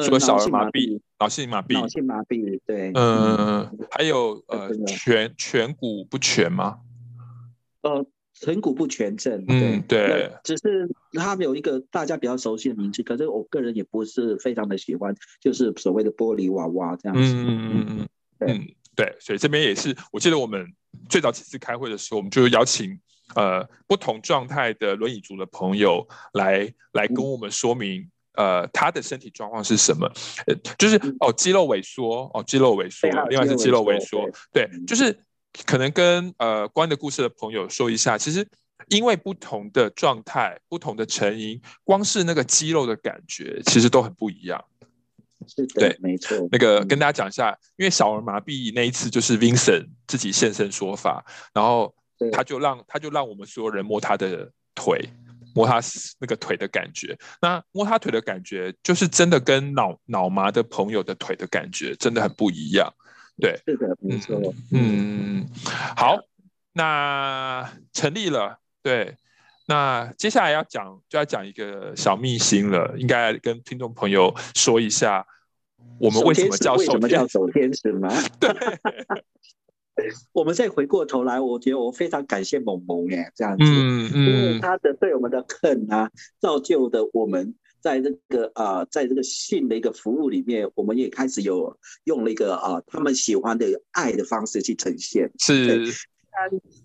什么小儿麻痹、脑性麻痹、脑性麻痹，对，嗯，还有呃颧颧骨不全吗？呃，颧骨不全症，嗯，对，只是他们有一个大家比较熟悉的名字，可是我个人也不是非常的喜欢，就是所谓的玻璃娃娃这样子。嗯嗯嗯嗯，对。对，所以这边也是，我记得我们最早几次开会的时候，我们就邀请呃不同状态的轮椅族的朋友来来跟我们说明，呃他的身体状况是什么，呃就是哦肌肉萎缩，哦肌肉萎缩，另外是肌肉萎缩，对，就是可能跟呃关的故事的朋友说一下，其实因为不同的状态、不同的成因，光是那个肌肉的感觉，其实都很不一样。是的，对，没错。那个跟大家讲一下，嗯、因为小儿麻痹那一次就是 Vincent 自己现身说法，然后他就让他就让我们所有人摸他的腿，摸他那个腿的感觉。那摸他腿的感觉，就是真的跟脑脑麻的朋友的腿的感觉真的很不一样。对，是的，没错。嗯，好，那成立了。对，那接下来要讲就要讲一个小秘辛了，应该跟听众朋友说一下。我们为什么叫手天使？为什么叫手天使吗？[LAUGHS] 对，[LAUGHS] 我们再回过头来，我觉得我非常感谢萌萌耶，这样子，嗯嗯，因为他的对我们的恨啊，造就的我们在这个啊、呃，在这个性的一个服务里面，我们也开始有用了一个啊、呃，他们喜欢的爱的方式去呈现，是。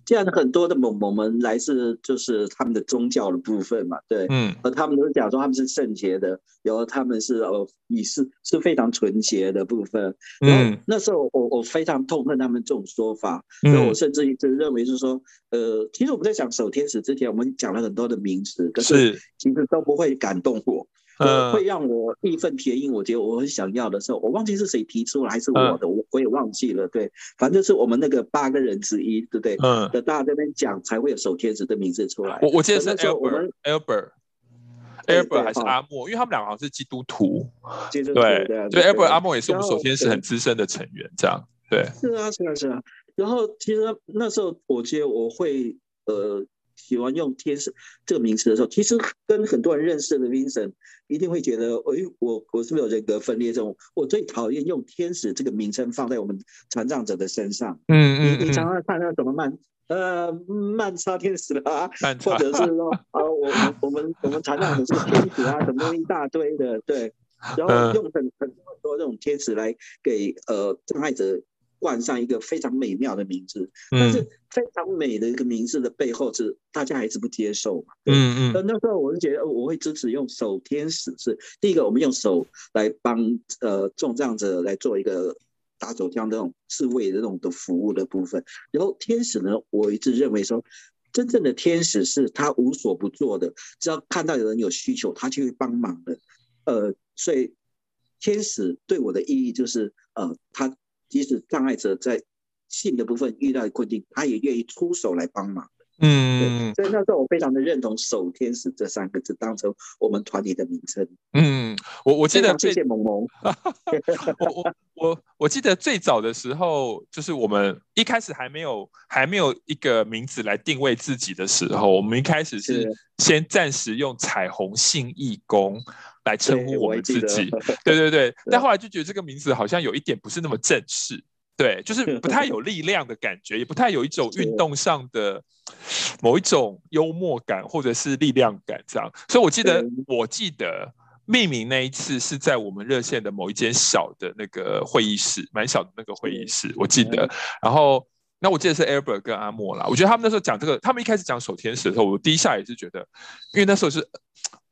这样的很多的某某们来自就是他们的宗教的部分嘛，对，嗯，而他们都讲说他们是圣洁的，然后他们是呃，你是是非常纯洁的部分，嗯，那时候我我非常痛恨他们这种说法，嗯，所以我甚至一直认为是说，呃，其实我们在讲守天使之前，我们讲了很多的名词，可是。其实都不会感动我。呃，会让我义愤填膺。我觉得我很想要的时候，我忘记是谁提出来，还是我的，我我也忘记了。对，反正是我们那个八个人之一，对不对？嗯。的大家在那边讲，才会有守天使的名字出来。我我记得是 Albert，Albert，Albert 还是阿莫，因为他们两个好像是基督徒。对对对，对 Albert 阿莫也是我们首先是很资深的成员，这样对。是啊是啊是啊。然后其实那时候，我觉得我会呃。喜欢用天使这个名词的时候，其实跟很多人认识的 Vincent 一定会觉得，哎，我我是不是有人格分裂这种？我最讨厌用天使这个名称放在我们残障者的身上。嗯嗯，你你常常看到什么慢呃慢差天使啊，[LAUGHS] 或者是说啊、呃，我们我们我们残障者是天使啊，什么一大堆的，对，然后 [LAUGHS] 用很很多很多这种天使来给呃障碍者。冠上一个非常美妙的名字，但是非常美的一个名字的背后是大家还是不接受嘛？嗯嗯。那时候我就觉得我会支持用手天使，是第一个，我们用手来帮呃重障者来做一个打手枪这种自卫的这种的服务的部分。然后天使呢，我一直认为说，真正的天使是他无所不做的，只要看到有人有需求，他就会帮忙的。呃，所以天使对我的意义就是呃他。即使障碍者在性的部分遇到困境，他也愿意出手来帮忙。嗯，所以那时候我非常的认同“守天使”这三个字当成我们团体的名称。嗯，我我记得谢谢萌萌。[LAUGHS] 我我我我记得最早的时候，就是我们一开始还没有还没有一个名字来定位自己的时候，我们一开始是先暂时用“彩虹性义工”来称呼我们自己。[LAUGHS] 对对对，但后来就觉得这个名字好像有一点不是那么正式。对，就是不太有力量的感觉，也不太有一种 [LAUGHS] 运动上的某一种幽默感或者是力量感这样。所以我记得，我记得命名那一次是在我们热线的某一间小的那个会议室，蛮小的那个会议室，我记得。然后，那我记得是 Albert 跟阿莫啦。我觉得他们那时候讲这个，他们一开始讲守天使的时候，我第一下也是觉得，因为那时候是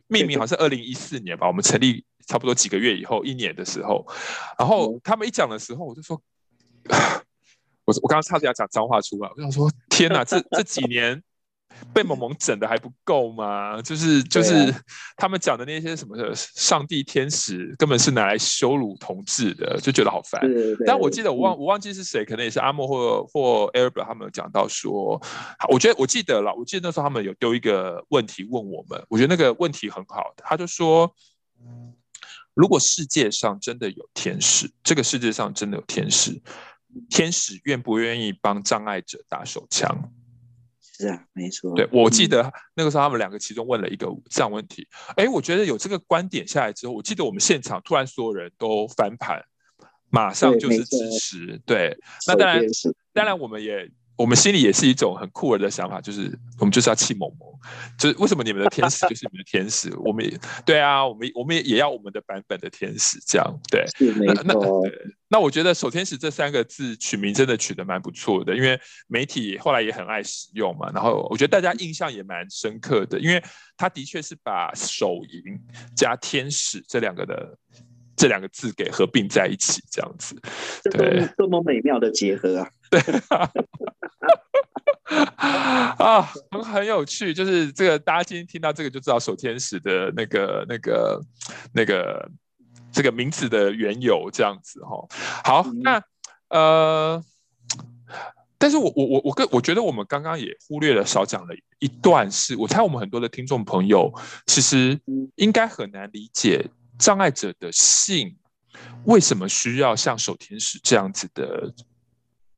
命名好像是二零一四年吧，我们成立。差不多几个月以后，一年的时候，然后他们一讲的时候，我就说，[SIGHS] 我我刚刚差点要讲脏话出来，我想说，天哪，这这几年。被萌萌整的还不够吗？就是就是他们讲的那些什么的上帝天使，根本是拿来羞辱同志的，就觉得好烦。但我记得我忘我忘记是谁，可能也是阿莫或或 Albert 他们有讲到说，我觉得我记得了，我记得那时候他们有丢一个问题问我们，我觉得那个问题很好，他就说，如果世界上真的有天使，这个世界上真的有天使，天使愿不愿意帮障碍者打手枪？是啊，没错。对，我记得那个时候他们两个其中问了一个这样问题，哎、嗯，我觉得有这个观点下来之后，我记得我们现场突然所有人都翻盘，马上就是支持。对，对，那当然，当然我们也。我们心里也是一种很酷儿的想法，就是我们就是要气萌萌，就是为什么你们的天使 [LAUGHS] 就是你们的天使，我们也对啊，我们我们也也要我们的版本的天使，这样对。那那那我觉得“守天使”这三个字取名真的取得蛮不错的，因为媒体后来也很爱使用嘛，然后我觉得大家印象也蛮深刻的，因为他的确是把“手淫”加“天使”这两个的这两个字给合并在一起，这样子，对，多么美妙的结合啊！[LAUGHS] 对。[LAUGHS] 啊，很很有趣，就是这个大家今天听到这个就知道守天使的那个那个那个这个名字的缘由这样子哈。好，那呃，但是我我我我个我觉得我们刚刚也忽略了少讲了一段是，是我猜我们很多的听众朋友其实应该很难理解障碍者的性为什么需要像守天使这样子的。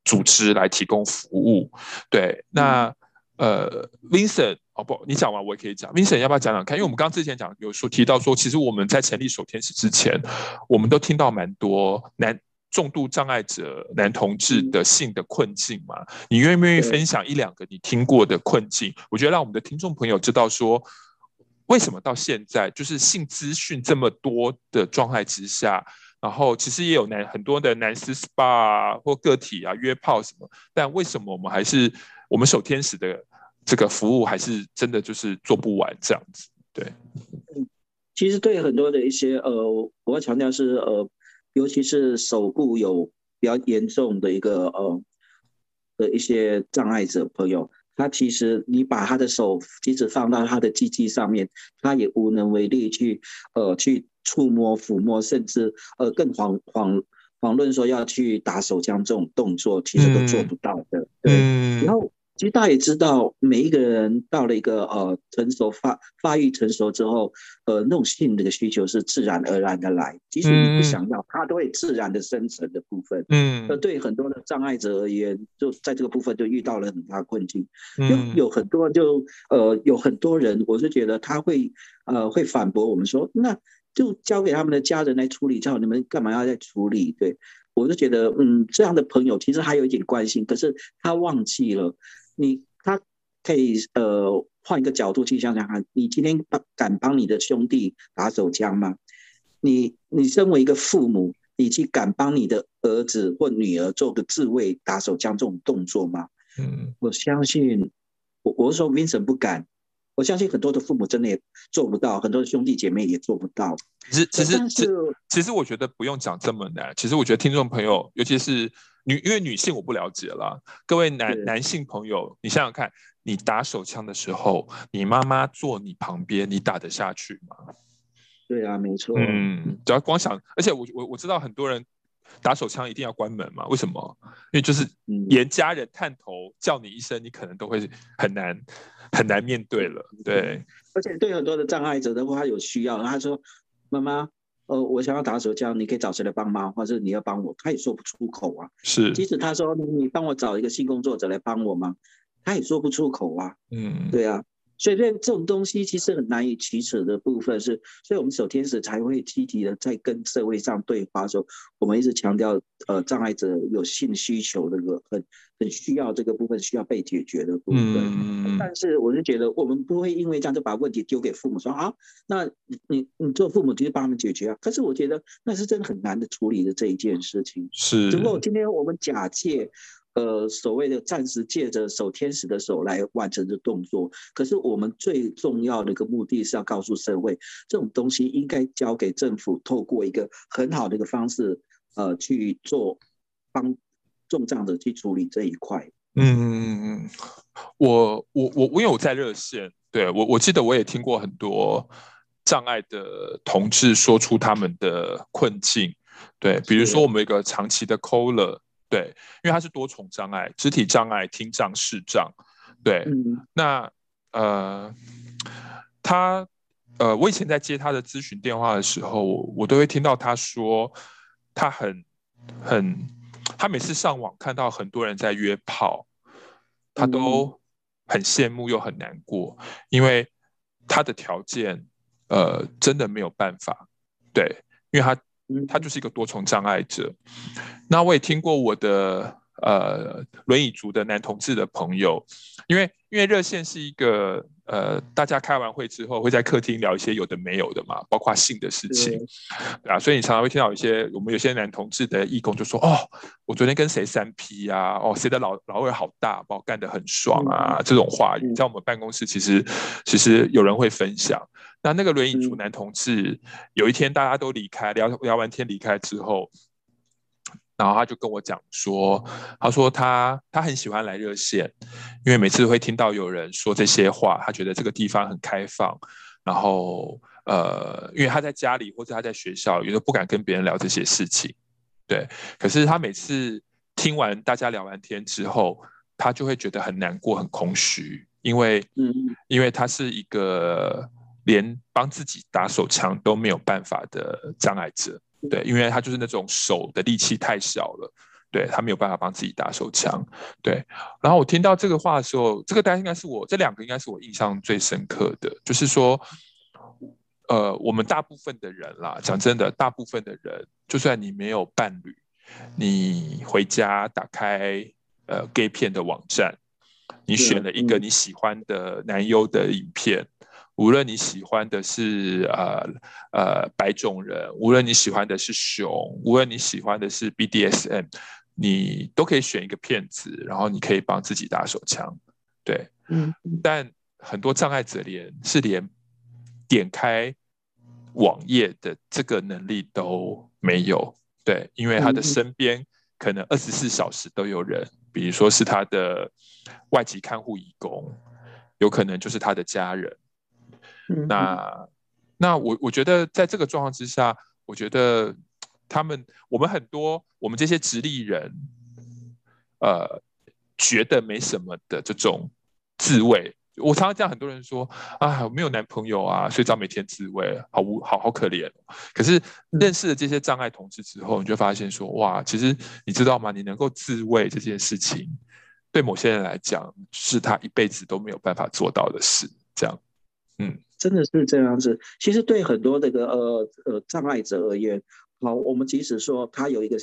组织来提供服务，对，那呃，Vincent，哦不，你讲完我也可以讲，Vincent 要不要讲讲看？因为我们刚刚之前讲有说提到说，其实我们在成立守天使之前，我们都听到蛮多男重度障碍者男同志的性的困境嘛，你愿不愿意分享一两个你听过的困境？我觉得让我们的听众朋友知道说，为什么到现在就是性资讯这么多的状态之下。然后其实也有男很多的男士 SPA 啊，或个体啊约炮什么，但为什么我们还是我们守天使的这个服务还是真的就是做不完这样子？对，其实对很多的一些呃，我要强调是呃，尤其是手部有比较严重的一个呃的一些障碍者朋友，他其实你把他的手即使放到他的机器上面，他也无能为力去呃去。触摸、抚摸，甚至呃更遑遑遑论说要去打手枪这种动作，其实都做不到的。嗯、对，然后其实大家也知道，每一个人到了一个呃成熟发发育成熟之后，呃那种性这个需求是自然而然的来，即使你不想要，它都会自然的生成的部分。嗯，那对很多的障碍者而言，就在这个部分就遇到了很大困境。嗯，有很多就呃有很多人，我是觉得他会呃会反驳我们说那。就交给他们的家人来处理就好，你们干嘛要再处理？对，我就觉得，嗯，这样的朋友其实还有一点关心，可是他忘记了，你他可以呃换一个角度去想想看，你今天帮敢帮你的兄弟打手枪吗？你你身为一个父母，你去敢帮你的儿子或女儿做个自卫打手枪这种动作吗？嗯，我相信，我我是说，Vincent 不敢。我相信很多的父母真的也做不到，很多的兄弟姐妹也做不到。其实，其实，其实，其实我觉得不用讲这么难。其实，我觉得听众朋友，尤其是女，因为女性我不了解了。各位男男性朋友，你想想看，你打手枪的时候，你妈妈坐你旁边，你打得下去吗？对啊，没错。嗯，只要光想，而且我我我知道很多人打手枪一定要关门嘛？为什么？因为就是连家人探头叫你一声，你可能都会很难。很难面对了，对，而且对很多的障碍者的话，他有需要，他说：“妈妈，呃，我想要打手枪，你可以找谁来帮忙，或者你要帮我？”他也说不出口啊。是，即使他说：“你帮我找一个性工作者来帮我吗？”他也说不出口啊。嗯，对啊。所以这这种东西其实很难以启齿的部分是，所以我们守天使才会积极的在跟社会上对话的时候，我们一直强调，呃，障碍者有性需求这个很很需要这个部分需要被解决的部分。嗯。但是我是觉得，我们不会因为这样就把问题丢给父母说啊，那你你做父母就帮他们解决啊。可是我觉得那是真的很难的处理的这一件事情。是。如果今天我们假借。呃所谓的暂时借着守天使的手来完成的动作。可是我们最重要的一个目的是要告诉社会，这种东西应该交给政府，透过一个很好的一个方式，呃，去做帮重障者去处理这一块。嗯，我我我我有在热线，对，我我记得我也听过很多障碍的同志说出他们的困境，对，比如说我们一个长期的 caller，对，因为他是多重障碍，肢体障碍、听障、视障，对，嗯、那呃，他呃，我以前在接他的咨询电话的时候，我都会听到他说他很很。他每次上网看到很多人在约炮，他都很羡慕又很难过，因为他的条件，呃，真的没有办法，对，因为他他就是一个多重障碍者。那我也听过我的呃轮椅族的男同志的朋友，因为因为热线是一个。呃，大家开完会之后会在客厅聊一些有的没有的嘛，包括性的事情，对啊，所以你常常会听到有些我们有些男同志的义工就说，哦，我昨天跟谁三 P 呀，哦，谁的老老二好大，把我干得很爽啊，嗯、这种话语在我们办公室其实其实有人会分享。那那个轮椅族男同志，有一天大家都离开，聊聊完天离开之后。然后他就跟我讲说，他说他他很喜欢来热线，因为每次会听到有人说这些话，他觉得这个地方很开放。然后呃，因为他在家里或者他在学校，有时候不敢跟别人聊这些事情，对。可是他每次听完大家聊完天之后，他就会觉得很难过、很空虚，因为嗯，因为他是一个连帮自己打手枪都没有办法的障碍者。对，因为他就是那种手的力气太小了，对，他没有办法帮自己打手枪。对，然后我听到这个话的时候，这个大概应该是我这两个应该是我印象最深刻的，就是说，呃，我们大部分的人啦，讲真的，大部分的人，就算你没有伴侣，你回家打开呃 gay 片的网站，你选了一个你喜欢的男优的影片。无论你喜欢的是呃呃白种人，无论你喜欢的是熊，无论你喜欢的是 BDSM，你都可以选一个骗子，然后你可以帮自己打手枪，对，嗯，但很多障碍者连是连点开网页的这个能力都没有，对，因为他的身边可能二十四小时都有人，比如说是他的外籍看护义工，有可能就是他的家人。那，那我我觉得在这个状况之下，我觉得他们我们很多我们这些直立人，呃，觉得没什么的这种自慰。我常常这样，很多人说啊，我没有男朋友啊，睡觉每天自慰，好无好好可怜。可是认识了这些障碍同志之后，你就发现说，哇，其实你知道吗？你能够自慰这件事情，对某些人来讲，是他一辈子都没有办法做到的事。这样，嗯。真的是这样子。其实对很多这个呃呃障碍者而言，好，我们即使说他有一个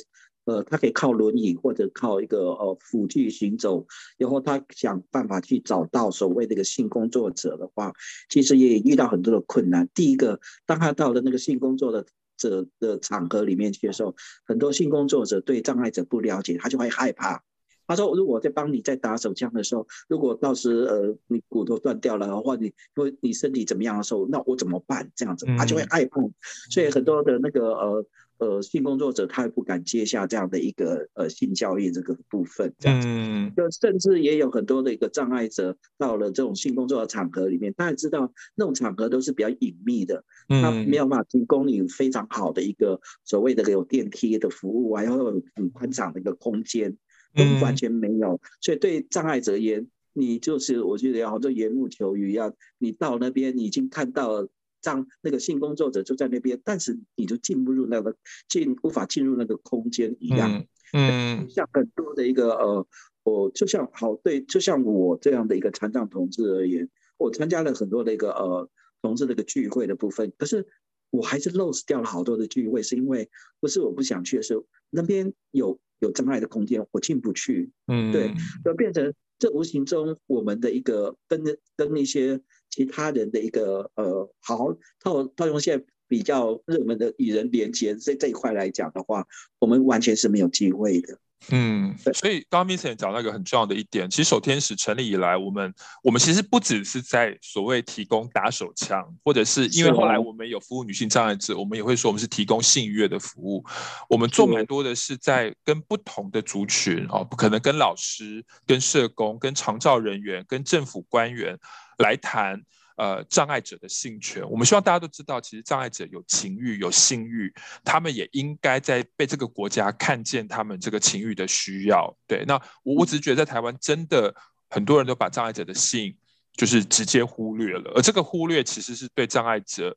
呃，他可以靠轮椅或者靠一个呃辅具行走，然后他想办法去找到所谓的一个性工作者的话，其实也遇到很多的困难。第一个，当他到了那个性工作的者的场合里面去的时候，很多性工作者对障碍者不了解，他就会害怕。他说：“如果在帮你在打手枪的时候，如果到时呃你骨头断掉了，或你或你身体怎么样的时候，那我怎么办？这样子，他就会害怕。所以很多的那个呃呃性工作者，他也不敢接下这样的一个呃性教育这个部分。这样子，就甚至也有很多的一个障碍者到了这种性工作的场合里面，大家知道那种场合都是比较隐秘的，他没有办法提供你非常好的一个所谓的有电梯的服务啊，然后有很宽敞的一个空间。”都完全没有，所以对障碍者而言，你就是我觉得要好像缘木求鱼一样，你到那边你已经看到，障那个性工作者就在那边，但是你就进不入那个进无法进入那个空间一样。嗯，嗯像很多的一个呃，我就像好对，就像我这样的一个残障同志而言，我参加了很多的一个呃同志的一个聚会的部分，可是我还是 lose 掉了好多的聚会，是因为不是我不想去的时候，那边有。有障碍的空间，我进不去。嗯，对，就变成这无形中我们的一个跟跟那些其他人的一个呃，好好套套用现在比较热门的与人连接这这一块来讲的话，我们完全是没有机会的。嗯，所以刚刚 Vincent 讲到一个很重要的一点，其实守天使成立以来，我们我们其实不只是在所谓提供打手枪，或者是因为后来我们有服务女性障碍者，我们也会说我们是提供性愉悦的服务。我们做蛮多的是在跟不同的族群哦，不可能跟老师、跟社工、跟长照人员、跟政府官员来谈。呃，障碍者的性权，我们希望大家都知道，其实障碍者有情欲、有性欲，他们也应该在被这个国家看见他们这个情欲的需要。对，那我我只是觉得在台湾真的很多人都把障碍者的性就是直接忽略了，而这个忽略其实是对障碍者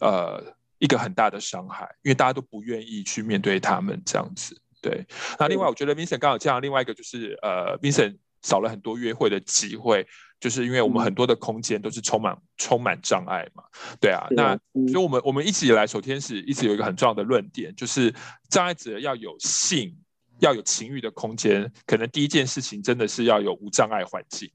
呃一个很大的伤害，因为大家都不愿意去面对他们这样子。对，那另外我觉得 Vincent 刚好这样，另外一个就是呃 Vincent 少了很多约会的机会。就是因为我们很多的空间都是充满充满障碍嘛，对啊，那所以我们我们一直以来首先是一直有一个很重要的论点，就是障碍者要有性，要有情欲的空间，可能第一件事情真的是要有无障碍环境。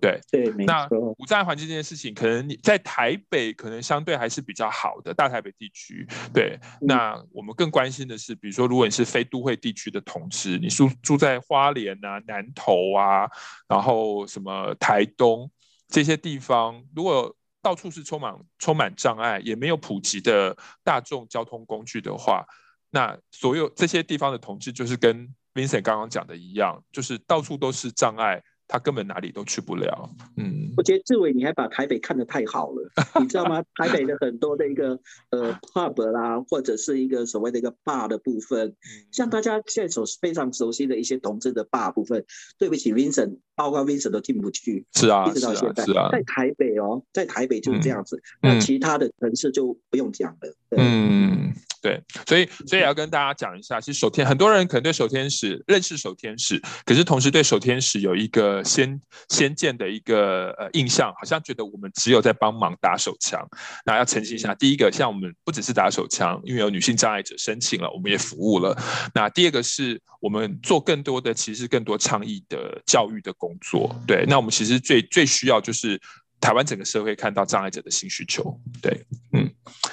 对对，那无障碍环境这件事情，可能你在台北可能相对还是比较好的大台北地区。对，那我们更关心的是，比如说，如果你是非都会地区的同志，你住住在花莲啊、南投啊，然后什么台东这些地方，如果到处是充满充满障碍，也没有普及的大众交通工具的话，那所有这些地方的同志，就是跟 Vincent 刚刚讲的一样，就是到处都是障碍。他根本哪里都去不了。嗯，我觉得志伟你还把台北看得太好了，[LAUGHS] 你知道吗？台北的很多的一个呃 pub 啦，或者是一个所谓的一个 bar 的部分，像大家现在所非常熟悉的一些同志的 bar 部分，对不起，Vincent，包括 Vincent 都进不去。是啊，一直到现在，是啊，在台北哦，在台北就是这样子，嗯、那其他的城市就不用讲了。嗯。对，所以所以要跟大家讲一下，其实手天很多人可能对手天使认识手天使，可是同时对手天使有一个先先见的一个呃印象，好像觉得我们只有在帮忙打手枪。那要澄清一下，第一个，像我们不只是打手枪，因为有女性障碍者申请了，我们也服务了。那第二个是我们做更多的，其实更多倡议的教育的工作。对，那我们其实最最需要就是。台湾整个社会看到障碍者的新需求，对，嗯，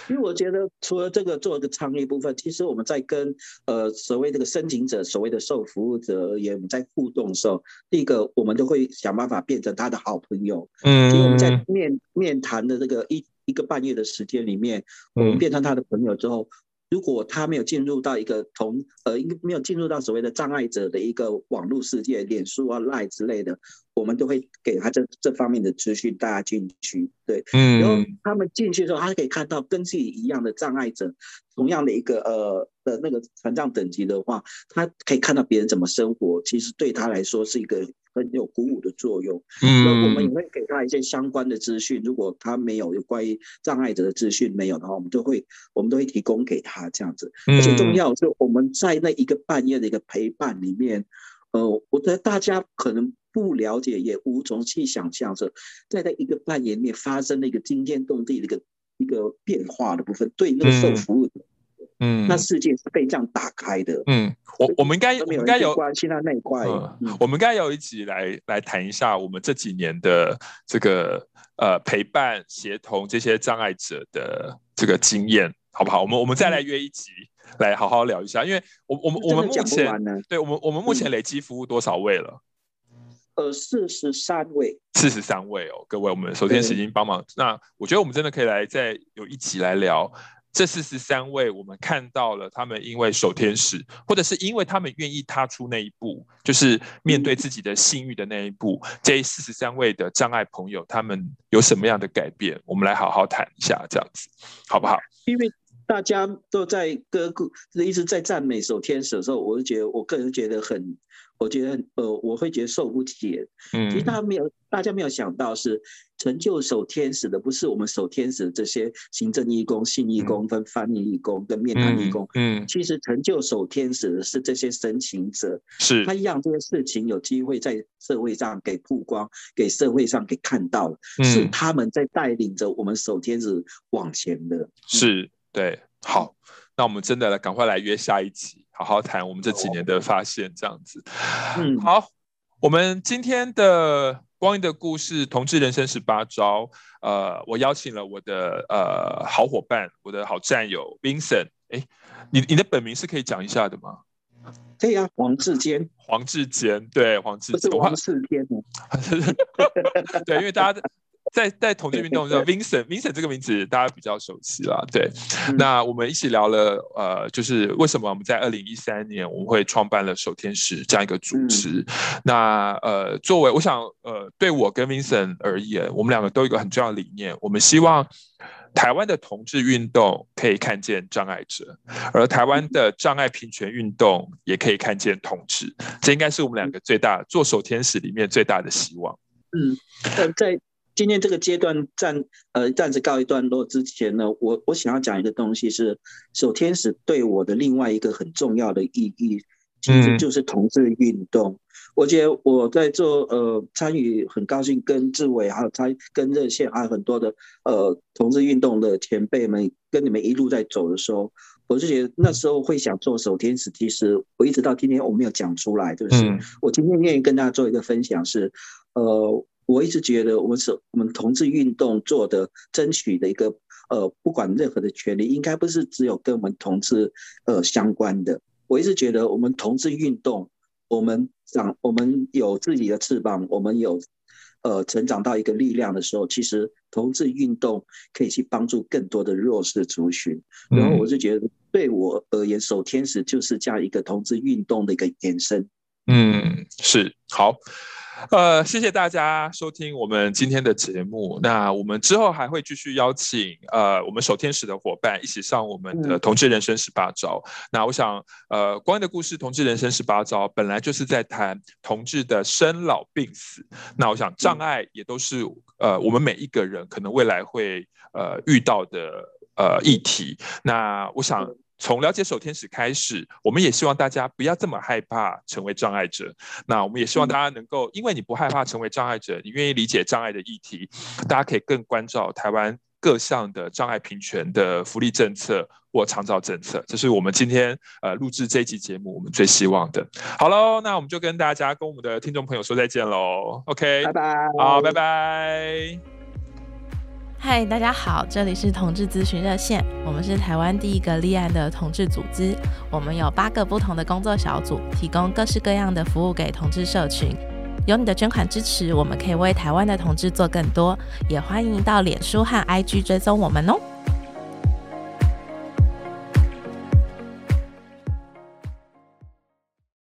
因为我觉得除了这个做一个倡议部分，其实我们在跟呃所谓这个申请者、所谓的受服务者而言，我们在互动的时候，第一个我们都会想办法变成他的好朋友，嗯，因为我们在面面谈的这个一一个半月的时间里面，我们变成他的朋友之后。如果他没有进入到一个同呃，应该没有进入到所谓的障碍者的一个网络世界，脸书啊、Line 之类的，我们都会给他这这方面的资讯，大家进去，对，嗯，然后他们进去的时候，他可以看到跟自己一样的障碍者，同样的一个呃的那个残障等级的话，他可以看到别人怎么生活，其实对他来说是一个。很有鼓舞的作用，嗯，我们也会给他一些相关的资讯。如果他没有有关于障碍者的资讯没有的话，我们都会我们都会提供给他这样子。而且重要是我们在那一个半夜的一个陪伴里面，呃，我觉得大家可能不了解，也无从去想象着，在那一个半夜里面发生了一个惊天动地的一个一个变化的部分，对那个受服务的。嗯，那世界是被这样打开的。嗯，我我们应该应该有关系到那一块。嗯，我们应该有一集来来谈一下我们这几年的这个呃陪伴协同这些障碍者的这个经验，好不好？我们我们再来约一集来好好聊一下，因为我我们我们目前对我们我们目前累积服务多少位了？呃，四十三位，四十三位哦，各位，我们手天使已经帮忙。那我觉得我们真的可以来再有一集来聊。这四十三位，我们看到了他们因为守天使，或者是因为他们愿意踏出那一步，就是面对自己的性欲的那一步。这四十三位的障碍朋友，他们有什么样的改变？我们来好好谈一下，这样子，好不好？大家都在歌鼓，一直在赞美守天使的时候，我就觉得，我个人觉得很。我觉得呃，我会觉得受不起。嗯，其实大家没有，大家没有想到是成就守天使的，不是我们守天使的这些行政义工、信义工、跟翻译义工、跟面谈义工。嗯，其实成就守天使的是这些申请者，是他让这些事情有机会在社会上给曝光，给社会上给看到，是他们在带领着我们守天使往前的。是，对，好，那我们真的来赶快来约下一集。好好谈我们这几年的发现，这样子。嗯，好，我们今天的光阴的故事，同志人生十八招。呃，我邀请了我的呃好伙伴，我的好战友 Vincent。哎，你你的本名是可以讲一下的吗？可以啊，黄志坚，黄志坚，对，黄志坚，不是黄世坚 [LAUGHS] 对，因为大家在在同志运动中，Vincent，Vincent 这个名字大家比较熟悉啦。对，嗯、那我们一起聊了，呃，就是为什么我们在二零一三年我们会创办了守天使这样一个组织。嗯、那呃，作为我想，呃，对我跟 Vincent 而言，我们两个都有一个很重要的理念，我们希望。台湾的同志运动可以看见障碍者，而台湾的障碍平权运动也可以看见同志，这应该是我们两个最大做手天使里面最大的希望。嗯，呃，在今天这个阶段暂呃暂时告一段落之前呢，我我想要讲一个东西是守天使对我的另外一个很重要的意义，其实就是同志运动。嗯我觉得我在做呃参与，很高兴跟志伟还有参跟热线还有很多的呃同志运动的前辈们跟你们一路在走的时候，我就觉得那时候会想做守天使，其实我一直到今天我没有讲出来，就是我今天愿意跟大家做一个分享是，呃，我一直觉得我们是我们同志运动做的争取的一个呃不管任何的权利，应该不是只有跟我们同志呃相关的，我一直觉得我们同志运动。我们长，我们有自己的翅膀，我们有，呃，成长到一个力量的时候，其实同志运动可以去帮助更多的弱势族群。然后我就觉得，对我而言，守天使就是这样一个同志运动的一个延伸。嗯，是好。呃，谢谢大家收听我们今天的节目。那我们之后还会继续邀请呃我们守天使的伙伴一起上我们的同志人生十八招。嗯、那我想，呃，光阴的故事，同志人生十八招本来就是在谈同志的生老病死。那我想，障碍也都是呃我们每一个人可能未来会呃遇到的呃议题。那我想。从了解手天使开始，我们也希望大家不要这么害怕成为障碍者。那我们也希望大家能够，因为你不害怕成为障碍者，你愿意理解障碍的议题，大家可以更关照台湾各项的障碍平权的福利政策或长照政策。这是我们今天呃录制这一集节目我们最希望的。好喽，那我们就跟大家跟我们的听众朋友说再见喽。OK，拜拜。好，拜拜。嗨，大家好，这里是同志咨询热线，我们是台湾第一个立案的同志组织，我们有八个不同的工作小组，提供各式各样的服务给同志社群。有你的捐款支持，我们可以为台湾的同志做更多，也欢迎到脸书和 IG 追踪我们哦。